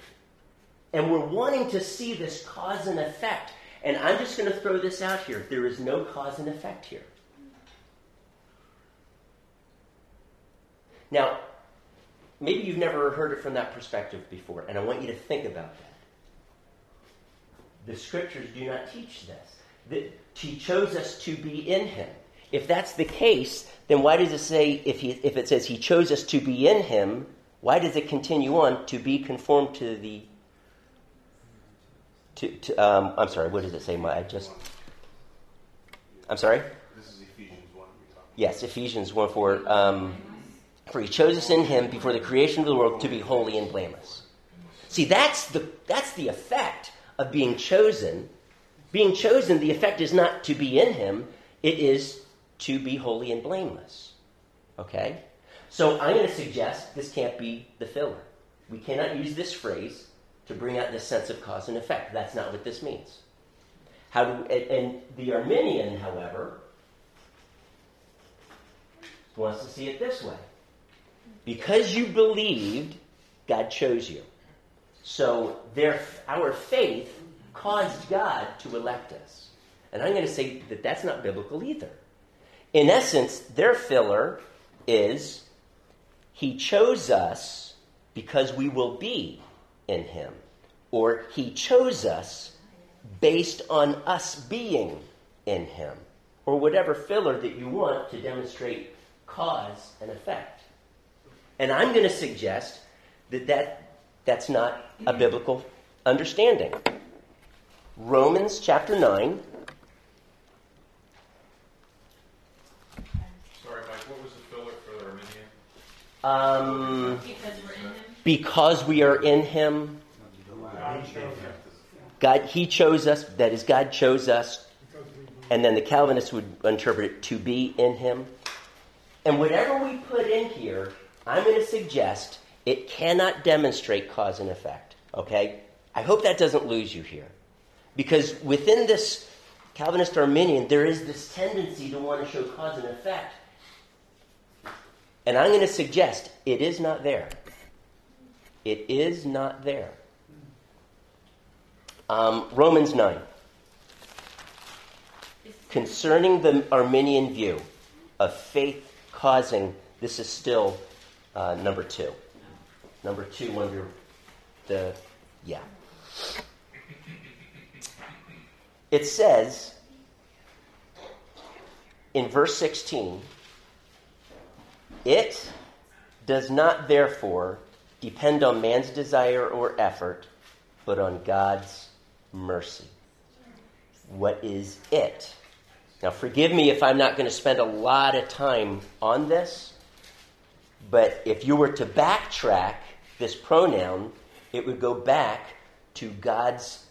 And we're wanting to see this cause and effect and I'm just going to throw this out here. There is no cause and effect here. Now, maybe you've never heard it from that perspective before, and I want you to think about that. The scriptures do not teach this. That he chose us to be in him. If that's the case, then why does it say, if, he, if it says he chose us to be in him, why does it continue on to be conformed to the to, to um, I'm sorry, what does it say? My, I just, I'm sorry?
This is Ephesians 1.
Yes, Ephesians 1 4. Um, for he chose us in him before the creation of the world to be holy and blameless. See, that's the, that's the effect of being chosen. Being chosen, the effect is not to be in him, it is to be holy and blameless. Okay? So I'm going to suggest this can't be the filler. We cannot use this phrase to bring out this sense of cause and effect. That's not what this means. How do, and, and the Arminian, however, wants to see it this way. Because you believed, God chose you. So their, our faith caused God to elect us. And I'm going to say that that's not biblical either. In essence, their filler is He chose us because we will be in him. Or he chose us based on us being in him. Or whatever filler that you want to demonstrate cause and effect. And I'm going to suggest that, that that's not a biblical understanding. Romans chapter 9.
Sorry, Mike, what was the filler for the Arminian?
Um,
Because we're in him.
because we are in him, God, He chose us, that is, God chose us. And then the Calvinists would interpret it to be in Him. And whatever we put in here, I'm going to suggest it cannot demonstrate cause and effect. Okay? I hope that doesn't lose you here. Because within this Calvinist Arminian, there is this tendency to want to show cause and effect. And I'm going to suggest it is not there. It is not there. Um, Romans 9. Concerning the Arminian view of faith causing, this is still uh, number two. Number two under the, yeah. It says in verse 16, it does not therefore depend on man's desire or effort, but on God's mercy. What is it? Now, forgive me if I'm not going to spend a lot of time on this, but if you were to backtrack this pronoun, it would go back to God's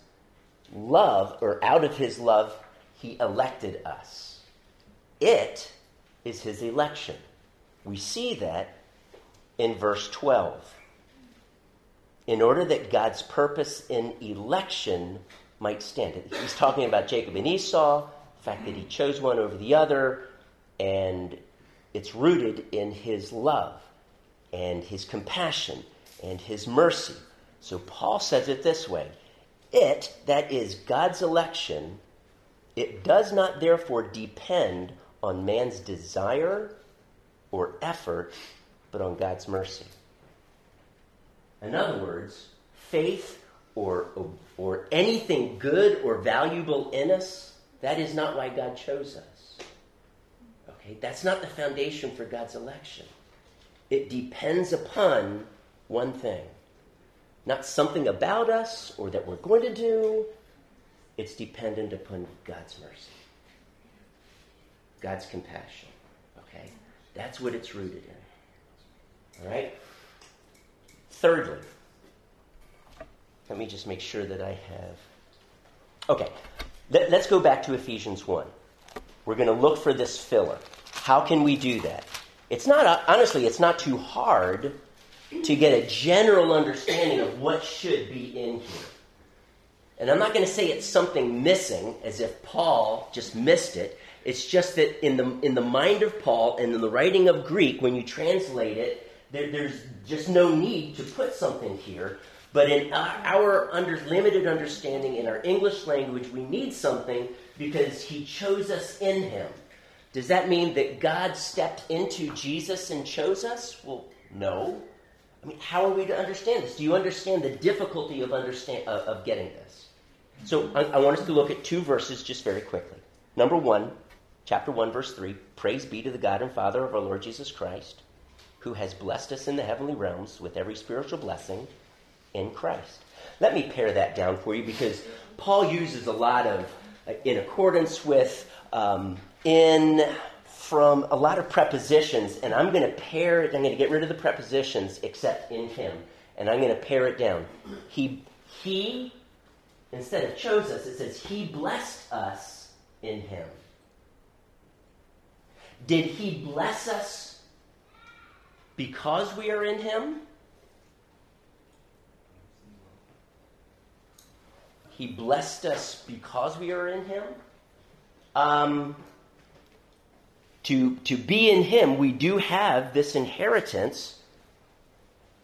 love, or out of his love, he elected us. It is his election. We see that in verse 12. In order that God's purpose in election might stand. He's talking about Jacob and Esau, the fact that he chose one over the other, and it's rooted in his love and his compassion and his mercy. So Paul says it this way It, that is God's election, it does not therefore depend on man's desire or effort, but on God's mercy. In other words, faith or, or anything good or valuable in us, that is not why God chose us. Okay? That's not the foundation for God's election. It depends upon one thing. Not something about us or that we're going to do. It's dependent upon God's mercy, God's compassion. Okay? That's what it's rooted in. All right? Thirdly, let me just make sure that I have. Okay, Let, us go back to Ephesians 1. We're going to look for this filler. How can we do that? It's not, honestly, it's not too hard to get a general understanding of what should be in here. And I'm not going to say it's something missing, as if Paul just missed it. It's just that in the, in the mind of Paul and in the writing of Greek, when you translate it, there, there's just no need to put something here. But in our under, limited understanding in our English language, we need something because he chose us in him. Does that mean that God stepped into Jesus and chose us? Well, no. I mean, how are we to understand this? Do you understand the difficulty of understand of, of getting this? So I, I want us to look at two verses just very quickly. Number one, chapter one, verse three. Praise be to the God and Father of our Lord Jesus Christ, who has blessed us in the heavenly realms with every spiritual blessing in Christ. Let me pare that down for you because Paul uses a lot of, uh, in accordance with, um, in, from a lot of prepositions, and I'm going to pare it, I'm going to get rid of the prepositions except in him, and I'm going to pare it down. He, he, instead of chose us, it says he blessed us in him. Did he bless us because we are in him? He blessed us because we are in Him. Um, to, to be in Him, we do have this inheritance.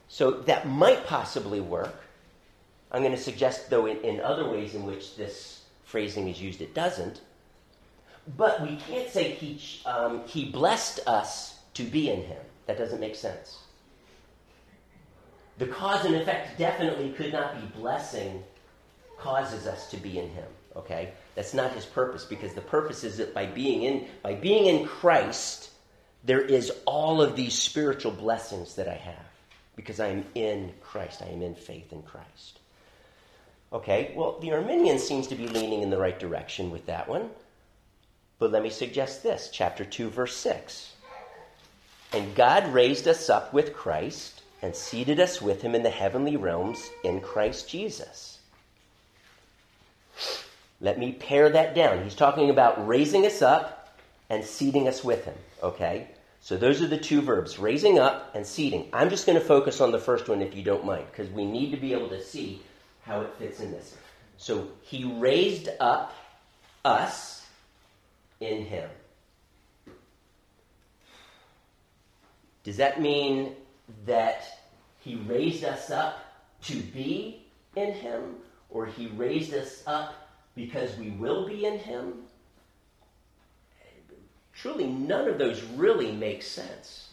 So that might possibly work. I'm going to suggest, though, in, in other ways in which this phrasing is used, it doesn't. But we can't say he, um, he blessed us to be in Him. That doesn't make sense. The cause and effect definitely could not be blessing causes us to be in him okay? That's not his purpose because the purpose is that by being in by being in christ there is all of these spiritual blessings that i have because i am in christ. I am in faith in christ. Okay well the arminian seems to be leaning in the right direction with that one. But let me suggest this chapter 2 verse 6 and god raised us up with christ and seated us with him in the heavenly realms in christ jesus let me pare that down. He's talking about raising us up and seating us with him, okay? So those are the two verbs, raising up and seating. I'm just going to focus on the first one if you don't mind, because we need to be able to see how it fits in this. So he raised up us in him. Does that mean that he raised us up to be in him, or he raised us up because we will be in him? Truly, none of those really make sense.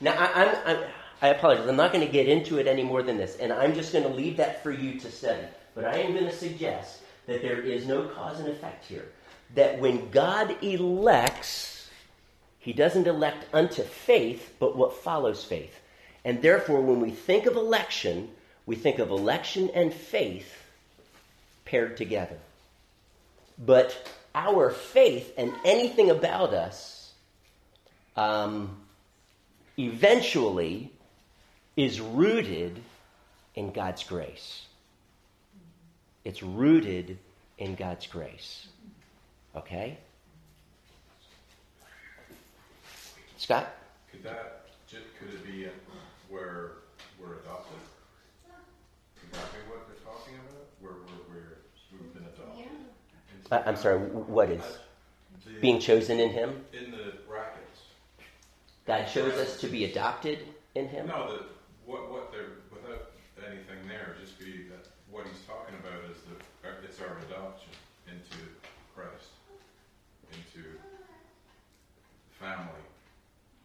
Now, I, I'm, I'm, I apologize. I'm not going to get into it any more than this, and I'm just going to leave that for you to study. But I am going to suggest that there is no cause and effect here. That when God elects, he doesn't elect unto faith, but what follows faith. And therefore, when we think of election, we think of election and faith paired together. But our faith and anything about us um, eventually is rooted in God's grace. It's rooted in God's grace. Okay? Scott?
Could that, could it be where we're adopted? Could that be what they're talking about? Where, where, where we've been adopted?
Uh, I'm sorry, what is?
the-
Being chosen in Him?
In the brackets.
God chose us to be adopted in Him?
No, the, what, what they're, without anything there, just be that, what he's talking about is the, uh, it's our adoption into Christ, into the family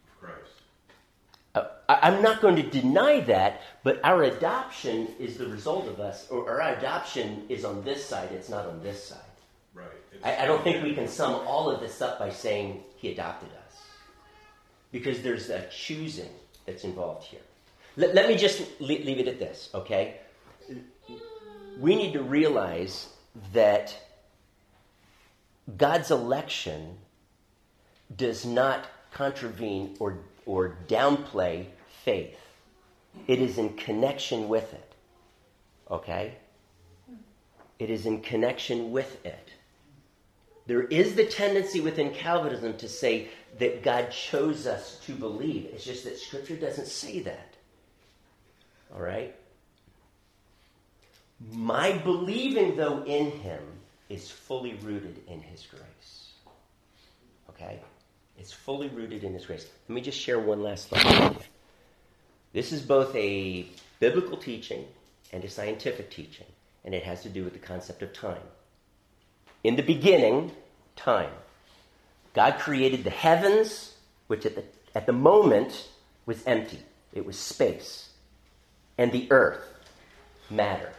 of Christ.
Uh, I- I'm not going to deny that, but our adoption is the result of us, or our adoption is on this side, it's not on this side. I, I don't think we can sum all of this up by saying he adopted us. Because there's a choosing that's involved here. Let, let me just le- leave it at this, okay? We need to realize that God's election does not contravene or, or downplay faith, it is in connection with it, okay? It is in connection with it. There is the tendency within Calvinism to say that God chose us to believe. It's just that Scripture doesn't say that. All right? My believing, though, in Him is fully rooted in His grace. Okay? It's fully rooted in His grace. Let me just share one last thought. This is both a biblical teaching and a scientific teaching, and it has to do with the concept of time. In the beginning, time. God created the heavens, which at the, at the moment was empty, it was space, and the earth, matter.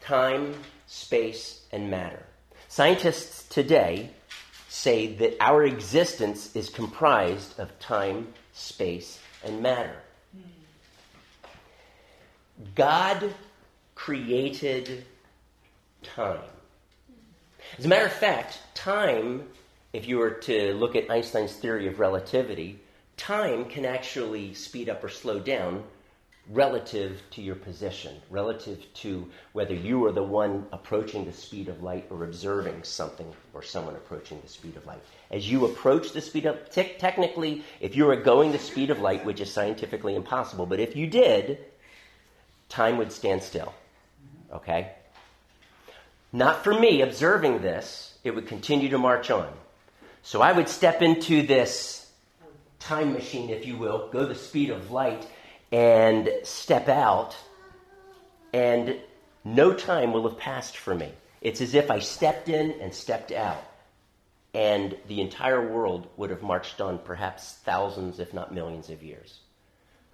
Time, space, and matter. Scientists today say that our existence is comprised of time, space, and matter. God created time. As a matter of fact, time, if you were to look at Einstein's theory of relativity, time can actually speed up or slow down relative to your position, relative to whether you are the one approaching the speed of light or observing something or someone approaching the speed of light. As you approach the speed of, te- technically, if you were going the speed of light, which is scientifically impossible, but if you did, time would stand still. Okay? Not for me observing this, it would continue to march on. So I would step into this time machine, if you will, go the speed of light, and step out, and no time will have passed for me. It's as if I stepped in and stepped out, and the entire world would have marched on perhaps thousands, if not millions, of years.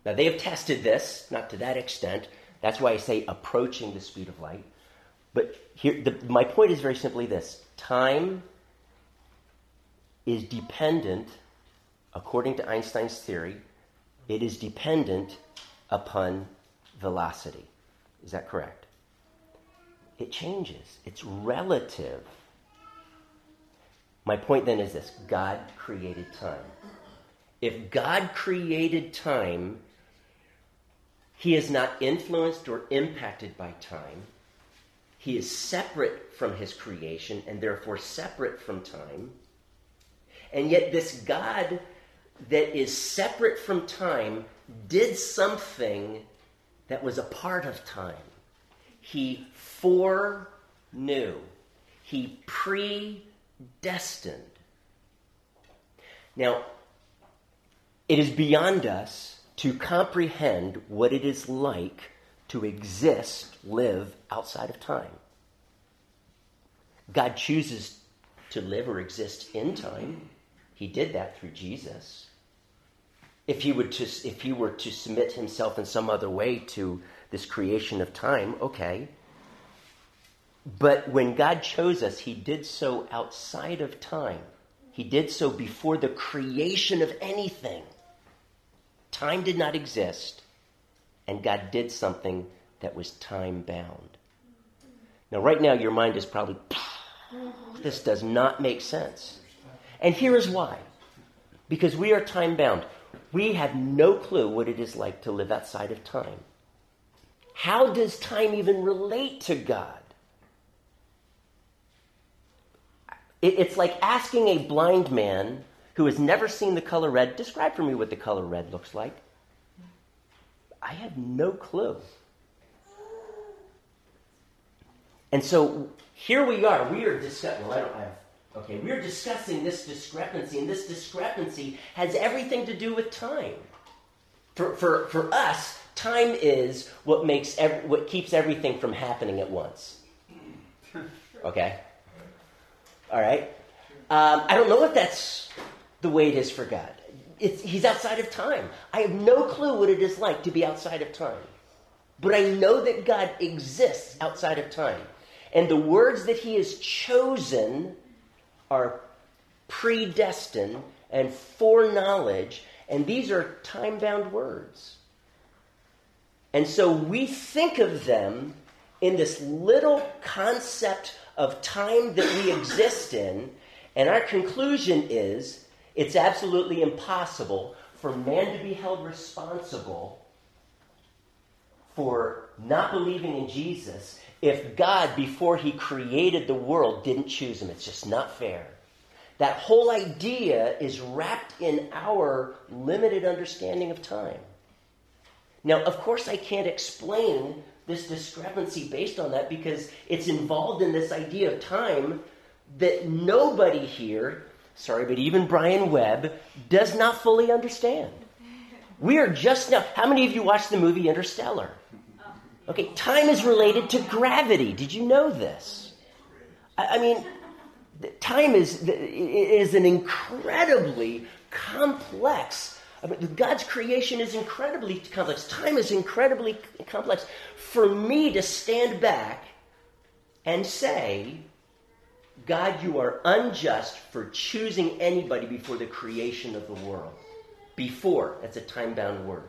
Now, they have tested this, not to that extent. That's why I say approaching the speed of light. But here, the, my point is very simply this time is dependent, according to Einstein's theory, it is dependent upon velocity. Is that correct? It changes, it's relative. My point then is this God created time. If God created time, he is not influenced or impacted by time. He is separate from his creation and therefore separate from time. And yet, this God that is separate from time did something that was a part of time. He foreknew, he predestined. Now, It is beyond us to comprehend what it is like to exist, live outside of time. God chooses to live or exist in time. He did that through Jesus. If he, would to, if he were to submit himself in some other way to this creation of time, okay. But when God chose us, he did so outside of time. He did so before the creation of anything. Time did not exist, and God did something that was time bound. Now, right now, your mind is probably, this does not make sense. And here is why because we are time bound. We have no clue what it is like to live outside of time. How does time even relate to God? It's like asking a blind man who has never seen the color red, describe for me what the color red looks like. I have no clue. And so here we are. We are discussing. Well, I don't have. Okay, we are discussing this discrepancy, and this discrepancy has everything to do with time. For, for, for us, time is what makes what keeps everything from happening at once. Okay. All right. Um, I don't know if that's the way it is for God. It's, he's outside of time. I have no clue what it is like to be outside of time. But I know that God exists outside of time. And the words that he has chosen are predestined and foreknowledge, and these are time bound words. And so we think of them in this little concept of time that we exist in, and our conclusion is it's absolutely impossible for man to be held responsible for not believing in Jesus if God, before he created the world, didn't choose him. It's just not fair. That whole idea is wrapped in our limited understanding of time. Now, of course, I can't explain this discrepancy based on that because it's involved in this idea of time that nobody here, sorry, but even Brian Webb, does not fully understand. We are just now, how many of you watched the movie Interstellar? Okay, time is related to gravity. Did you know this? I, I mean, time is, is an incredibly complex. I mean, God's creation is incredibly complex. Time is incredibly complex. For me to stand back and say, God, you are unjust for choosing anybody before the creation of the world. Before, that's a time bound word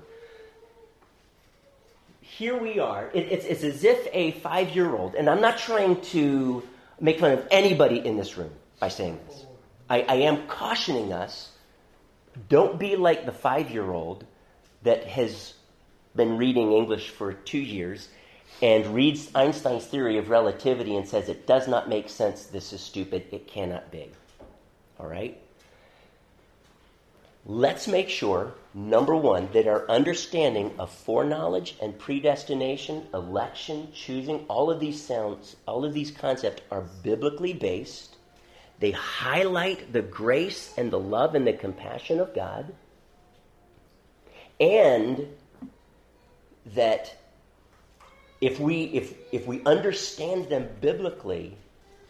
here we are. It, it's, it's as if a five year old, and I'm not trying to make fun of anybody in this room by saying this. I, I am cautioning us don't be like the five year old that has been reading English for two years and reads Einstein's theory of relativity and says it does not make sense, this is stupid, it cannot be. All right? Let's make sure Number one, that our understanding of foreknowledge and predestination, election, choosing, all of these sounds, all of these concepts are biblically based. They highlight the grace and the love and the compassion of God. And that if we if if we understand them biblically,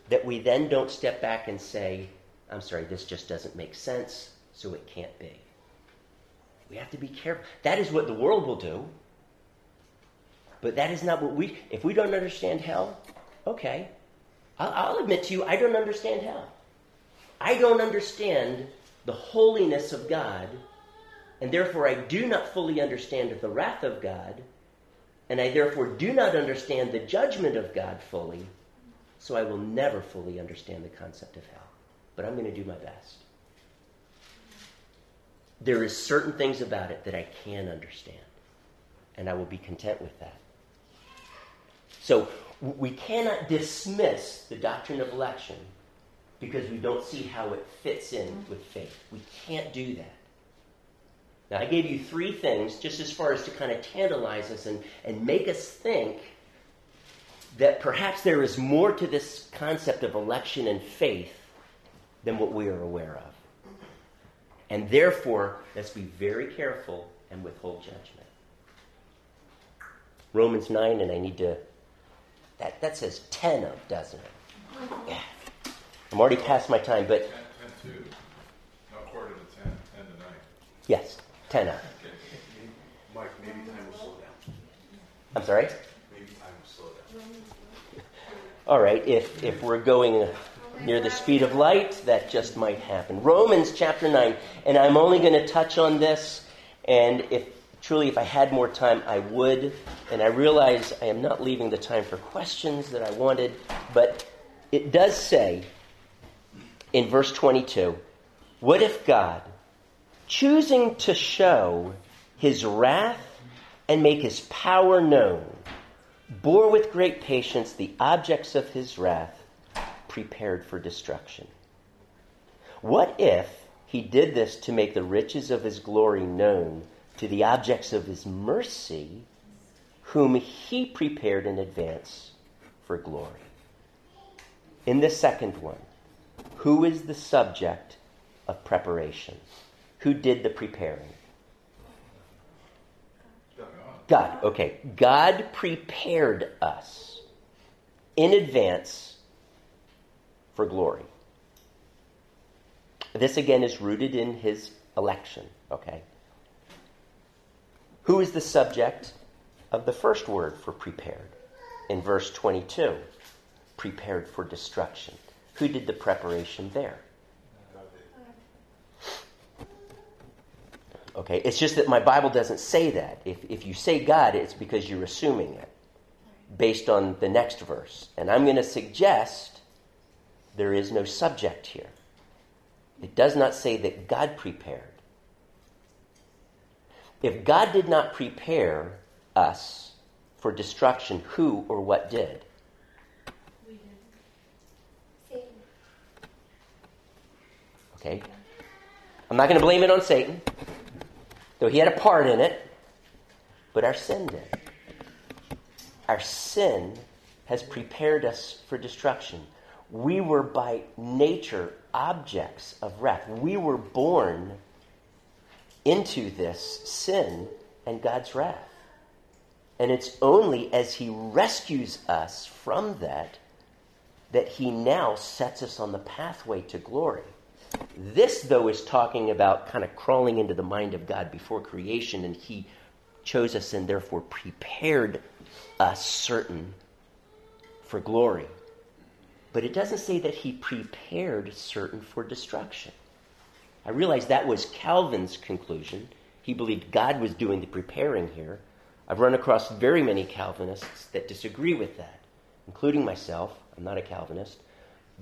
that we then don't step back and say, I'm sorry, this just doesn't make sense, so it can't be. We have to be careful. That is what the world will do. But that is not what we, if we don't understand hell, okay. I'll, I'll admit to you, I don't understand hell. I don't understand the holiness of God, and therefore I do not fully understand the wrath of God, and I therefore do not understand the judgment of God fully, so I will never fully understand the concept of hell. But I'm going to do my best there is certain things about it that I can understand, and I will be content with that. So we cannot dismiss the doctrine of election because we don't see how it fits in with faith. We can't do that. Now, I gave you three things just as far as to kind of tantalize us and, and make us think that perhaps there is more to this concept of election and faith than what we are aware of. And therefore, let's be very careful and withhold judgment. Romans 9, and I need to. That, that says 10 of, doesn't it? Yeah. I'm already past my time, but
10, 10 to, not quarter to 10, 10 to 9.
yes, 10 of.
Mike, maybe time will slow down.
I'm sorry?
Maybe time will slow down.
All right, if, if we're going near the speed of light, that just might happen. Romans chapter 9, and I'm only going to touch on this, and if truly, if I had more time, I would. And I realize I am not leaving the time for questions that I wanted, but it does say in verse 22 What if God, choosing to show his wrath and make his power known, bore with great patience the objects of his wrath, prepared for destruction? What if he did this to make the riches of his glory known to the objects of his mercy, whom he prepared in advance for glory? In the second one, who is the subject of preparation? Who did the preparing? God. Okay. God prepared us in advance for glory. This again is rooted in his election. Okay. Who is the subject of the first word for prepared? In verse 22, prepared for destruction. Who did the preparation there? Okay, it's just that my Bible doesn't say that. If, if you say God, it's because you're assuming it based on the next verse. And I'm going to suggest there is no subject here. It does not say that God prepared. If God did not prepare us for destruction, who or what did? Okay? I'm not going to blame it on Satan, though he had a part in it, but our sin did. Our sin has prepared us for destruction. We were by nature objects of wrath. We were born into this sin and God's wrath. And it's only as He rescues us from that that He now sets us on the pathway to glory. This, though, is talking about kind of crawling into the mind of God before creation, and He chose us and therefore prepared us certain for glory. But it doesn't say that He prepared certain for destruction. I realize that was Calvin's conclusion. He believed God was doing the preparing here. I've run across very many Calvinists that disagree with that, including myself. I'm not a Calvinist,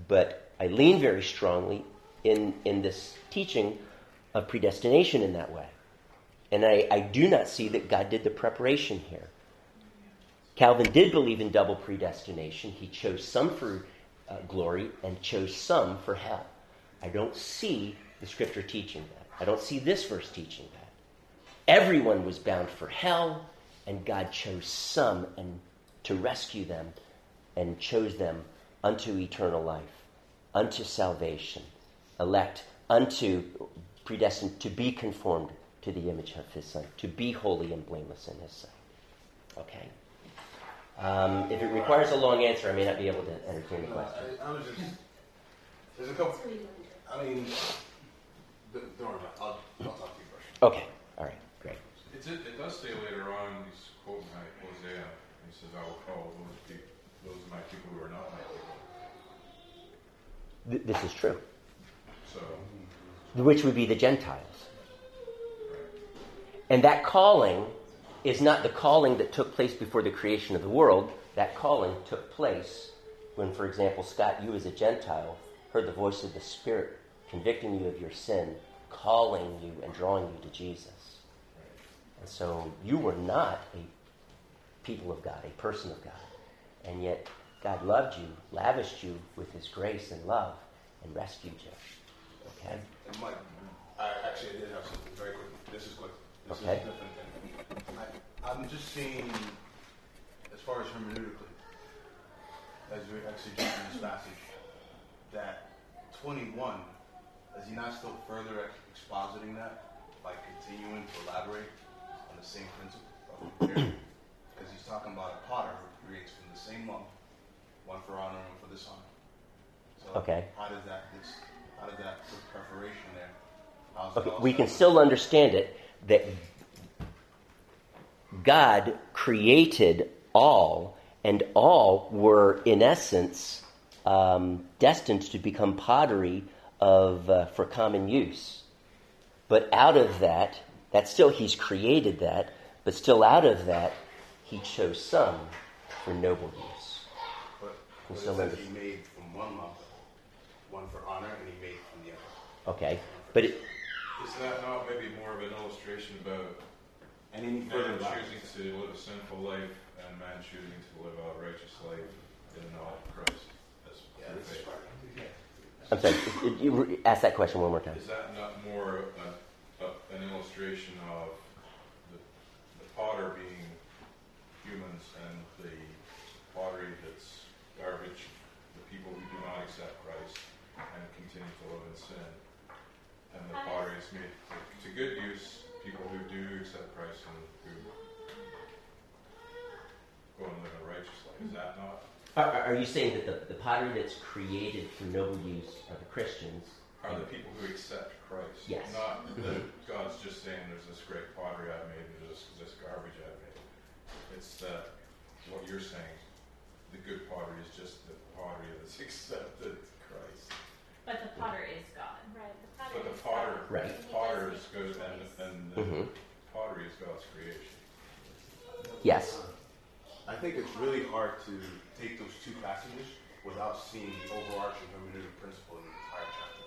but I lean very strongly in, in this teaching of predestination in that way. And I, I do not see that God did the preparation here. Calvin did believe in double predestination. He chose some for uh, glory and chose some for hell. I don't see the scripture teaching that. I don't see this verse teaching that. Everyone was bound for hell, and God chose some and to rescue them and chose them unto eternal life, unto salvation, elect unto predestined to be conformed to the image of his son, to be holy and blameless in his sight. Okay? Um, if it requires a long answer, I may not be able to entertain the
No,
question.
I, I was just, there's a couple, I mean, don't worry about it. I'll, I'll talk to you first.
Okay, all right, great.
It's, it, it does say later on, he's quoting Hosea, he says, I will call those people, those of my people who are not my people.
Th- this is true, Which would be the Gentiles. And that calling is not the calling that took place before the creation of the world. That calling took place when, for example, Scott, you as a Gentile heard the voice of the Spirit convicting you of your sin, calling you and drawing you to Jesus. And so you were not a people of God, a person of God. And yet God loved you, lavished you with his grace and love, and rescued you. Okay?
And Mike, I actually did have something very quick. This is quick. This
Okay.
is a different thing. I, I'm just seeing, as far as hermeneutically, as we exegete this passage, that 21 is he not still further expositing that by continuing to elaborate on the same principle of? Because he's talking about a potter who creates from the same lump, one for honor and one for dishonor. So
Okay.
how does that this, how that preparation there?
Okay, we can still understand it that God created all, and all were, in essence, um, destined to become pottery of uh, for common use. But out of that, that still He's created that, but still out of that, He chose some for noble use.
But, but it says he made from one lump, one for honor, and he made from the other.
Okay, but it,
Is that not maybe more of an illustration about
And any further
man choosing to live a sinful life and man choosing to live a righteous life in the knowledge of Christ? As
Yeah,
through
this is
faith?
I'm sorry. You re- ask that question one more time.
Is that not more a, a, an illustration of the, the potter being humans and the pottery that's garbage, the people who do not accept Christ and continue to live in sin? And the pottery is made to, to good use, people who do accept Christ and who go and live a righteous life. Is that not?
Are, are- are you saying that the, the pottery that's created for noble use are the Christians?
Are the people who accept Christ?
Yes.
Not that God's just saying there's this great pottery I've made and there's this, this garbage I've made. It's that what you're saying, the good pottery is just the pottery that's accepted Christ.
But the potter is God.
Right, the potter
But the
is
potter,
God.
Right.
the
He
potter is
make
good and, and the
Mhm.
pottery is God's creation.
Yes.
I think it's really hard to take those two passages without seeing the overarching hermeneutic principle in the entire chapter.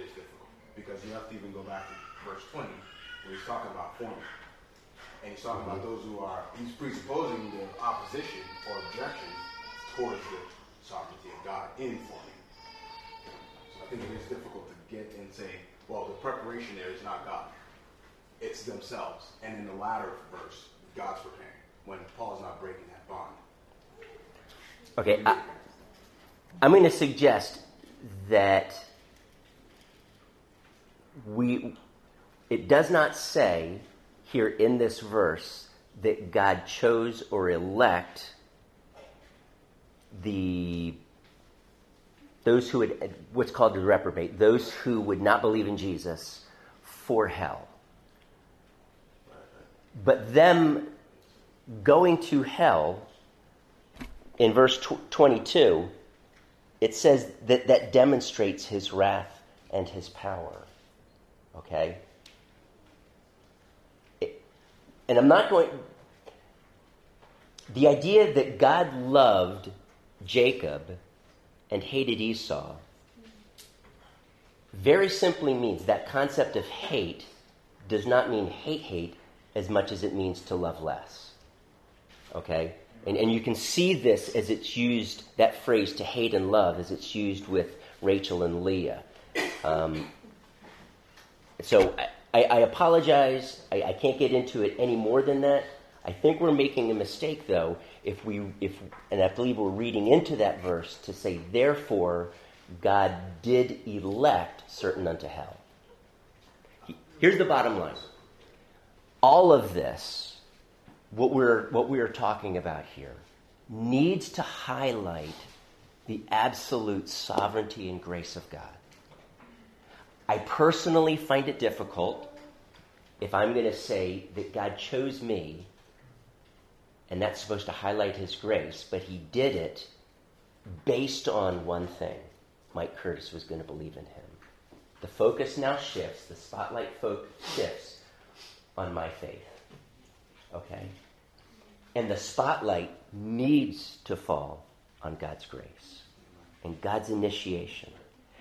It is difficult because you have to even go back to verse 20 where he's talking about forming. And he's talking about those who are, he's presupposing the opposition or objection towards the sovereignty of God in forming. I think it is difficult to get and say, well, the preparation there is not God. It's themselves. And in the latter verse, God's preparing when Paul's not breaking that bond.
Okay, I, I'm going to suggest that we. It does not say here in this verse that God chose or elect the those who would what's called the reprobate, those who would not believe in Jesus for hell. But them going to hell in verse tw- 22, it says that that demonstrates his wrath and his power. Okay? It- and I'm not going. The idea that God loved Jacob and hated Esau very simply means that concept of hate does not mean hate hate as much as it means to love less. Okay? And, and you can see this as it's used, that phrase to hate and love, as it's used with Rachel and Leah. Um, so I, I apologize. I, I can't get into it any more than that. I think we're making a mistake, though, if we, if, and I believe we're reading into that verse to say, therefore, God did elect certain unto hell. Here's the bottom line all of this, what we're, what we are talking about here, needs to highlight the absolute sovereignty and grace of God. I personally find it difficult if I'm going to say that God chose me and that's supposed to highlight his grace, but he did it based on one thing Mike Curtis was going to believe in him. The focus now shifts, the spotlight fo- shifts on my faith. Okay? And the spotlight needs to fall on God's grace and God's initiation.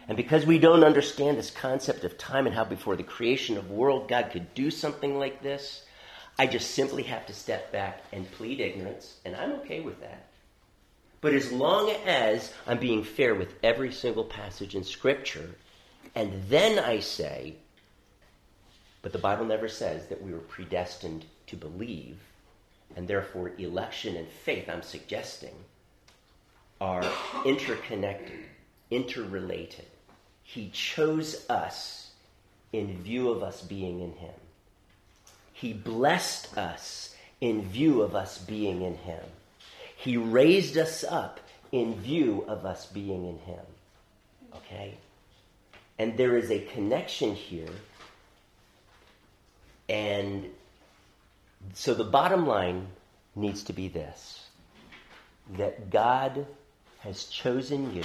And because we don't understand this concept of time and how before the creation of the world God could do something like this, I just simply have to step back and plead ignorance, and I'm okay with that. But as long as I'm being fair with every single passage in Scripture, and then I say, but the Bible never says that we were predestined to believe, and therefore election and faith, I'm suggesting, are interconnected, interrelated. He chose us in view of us being in Him. He blessed us in view of us being in Him. He raised us up in view of us being in Him. Okay? And there is a connection here. And so the bottom line needs to be this that God has chosen you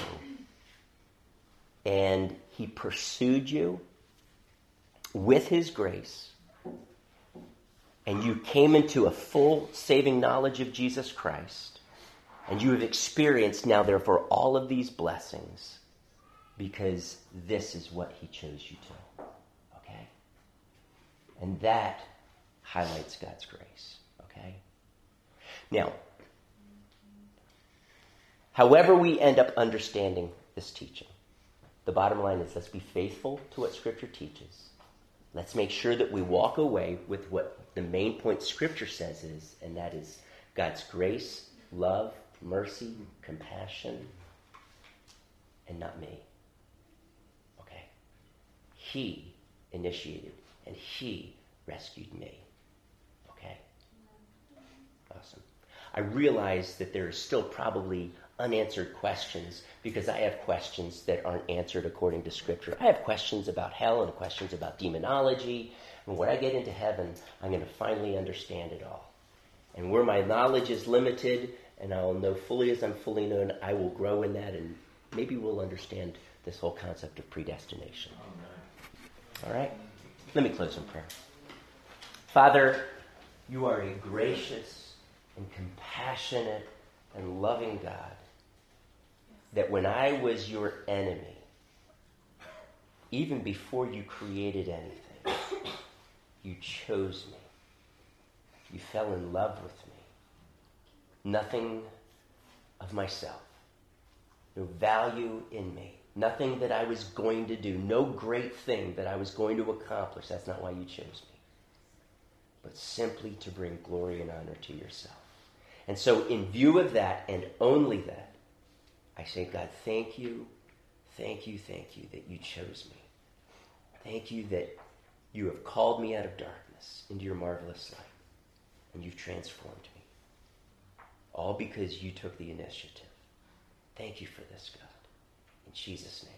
and He pursued you with His grace, and you came into a full saving knowledge of Jesus Christ, and you have experienced now, therefore, all of these blessings because this is what He chose you to. Okay? And that highlights God's grace. Okay? Now, however we end up understanding this teaching, the bottom line is let's be faithful to what Scripture teaches. Let's make sure that we walk away with what the main point Scripture says is, and that is God's grace, love, mercy, compassion, and not me. Okay? He initiated and He rescued me. Okay? Awesome. I realize that there is still probably unanswered questions because I have questions that aren't answered according to Scripture. I have questions about hell and questions about demonology. And when I get into heaven, I'm going to finally understand it all. And where my knowledge is limited and I'll know fully as I'm fully known, I will grow in that and maybe we'll understand this whole concept of predestination. All right? Let me close in prayer. Father, you are a gracious and compassionate and loving God that when I was your enemy, even before you created anything, you chose me. You fell in love with me. Nothing of myself, no value in me, nothing that I was going to do, no great thing that I was going to accomplish. That's not why you chose me, but simply to bring glory and honor to yourself. And so, in view of that, and only that, I say, God, thank you, thank you, thank you that you chose me. Thank you that you have called me out of darkness into your marvelous light, and you've transformed me. All because you took the initiative. Thank you for this, God. In Jesus' name.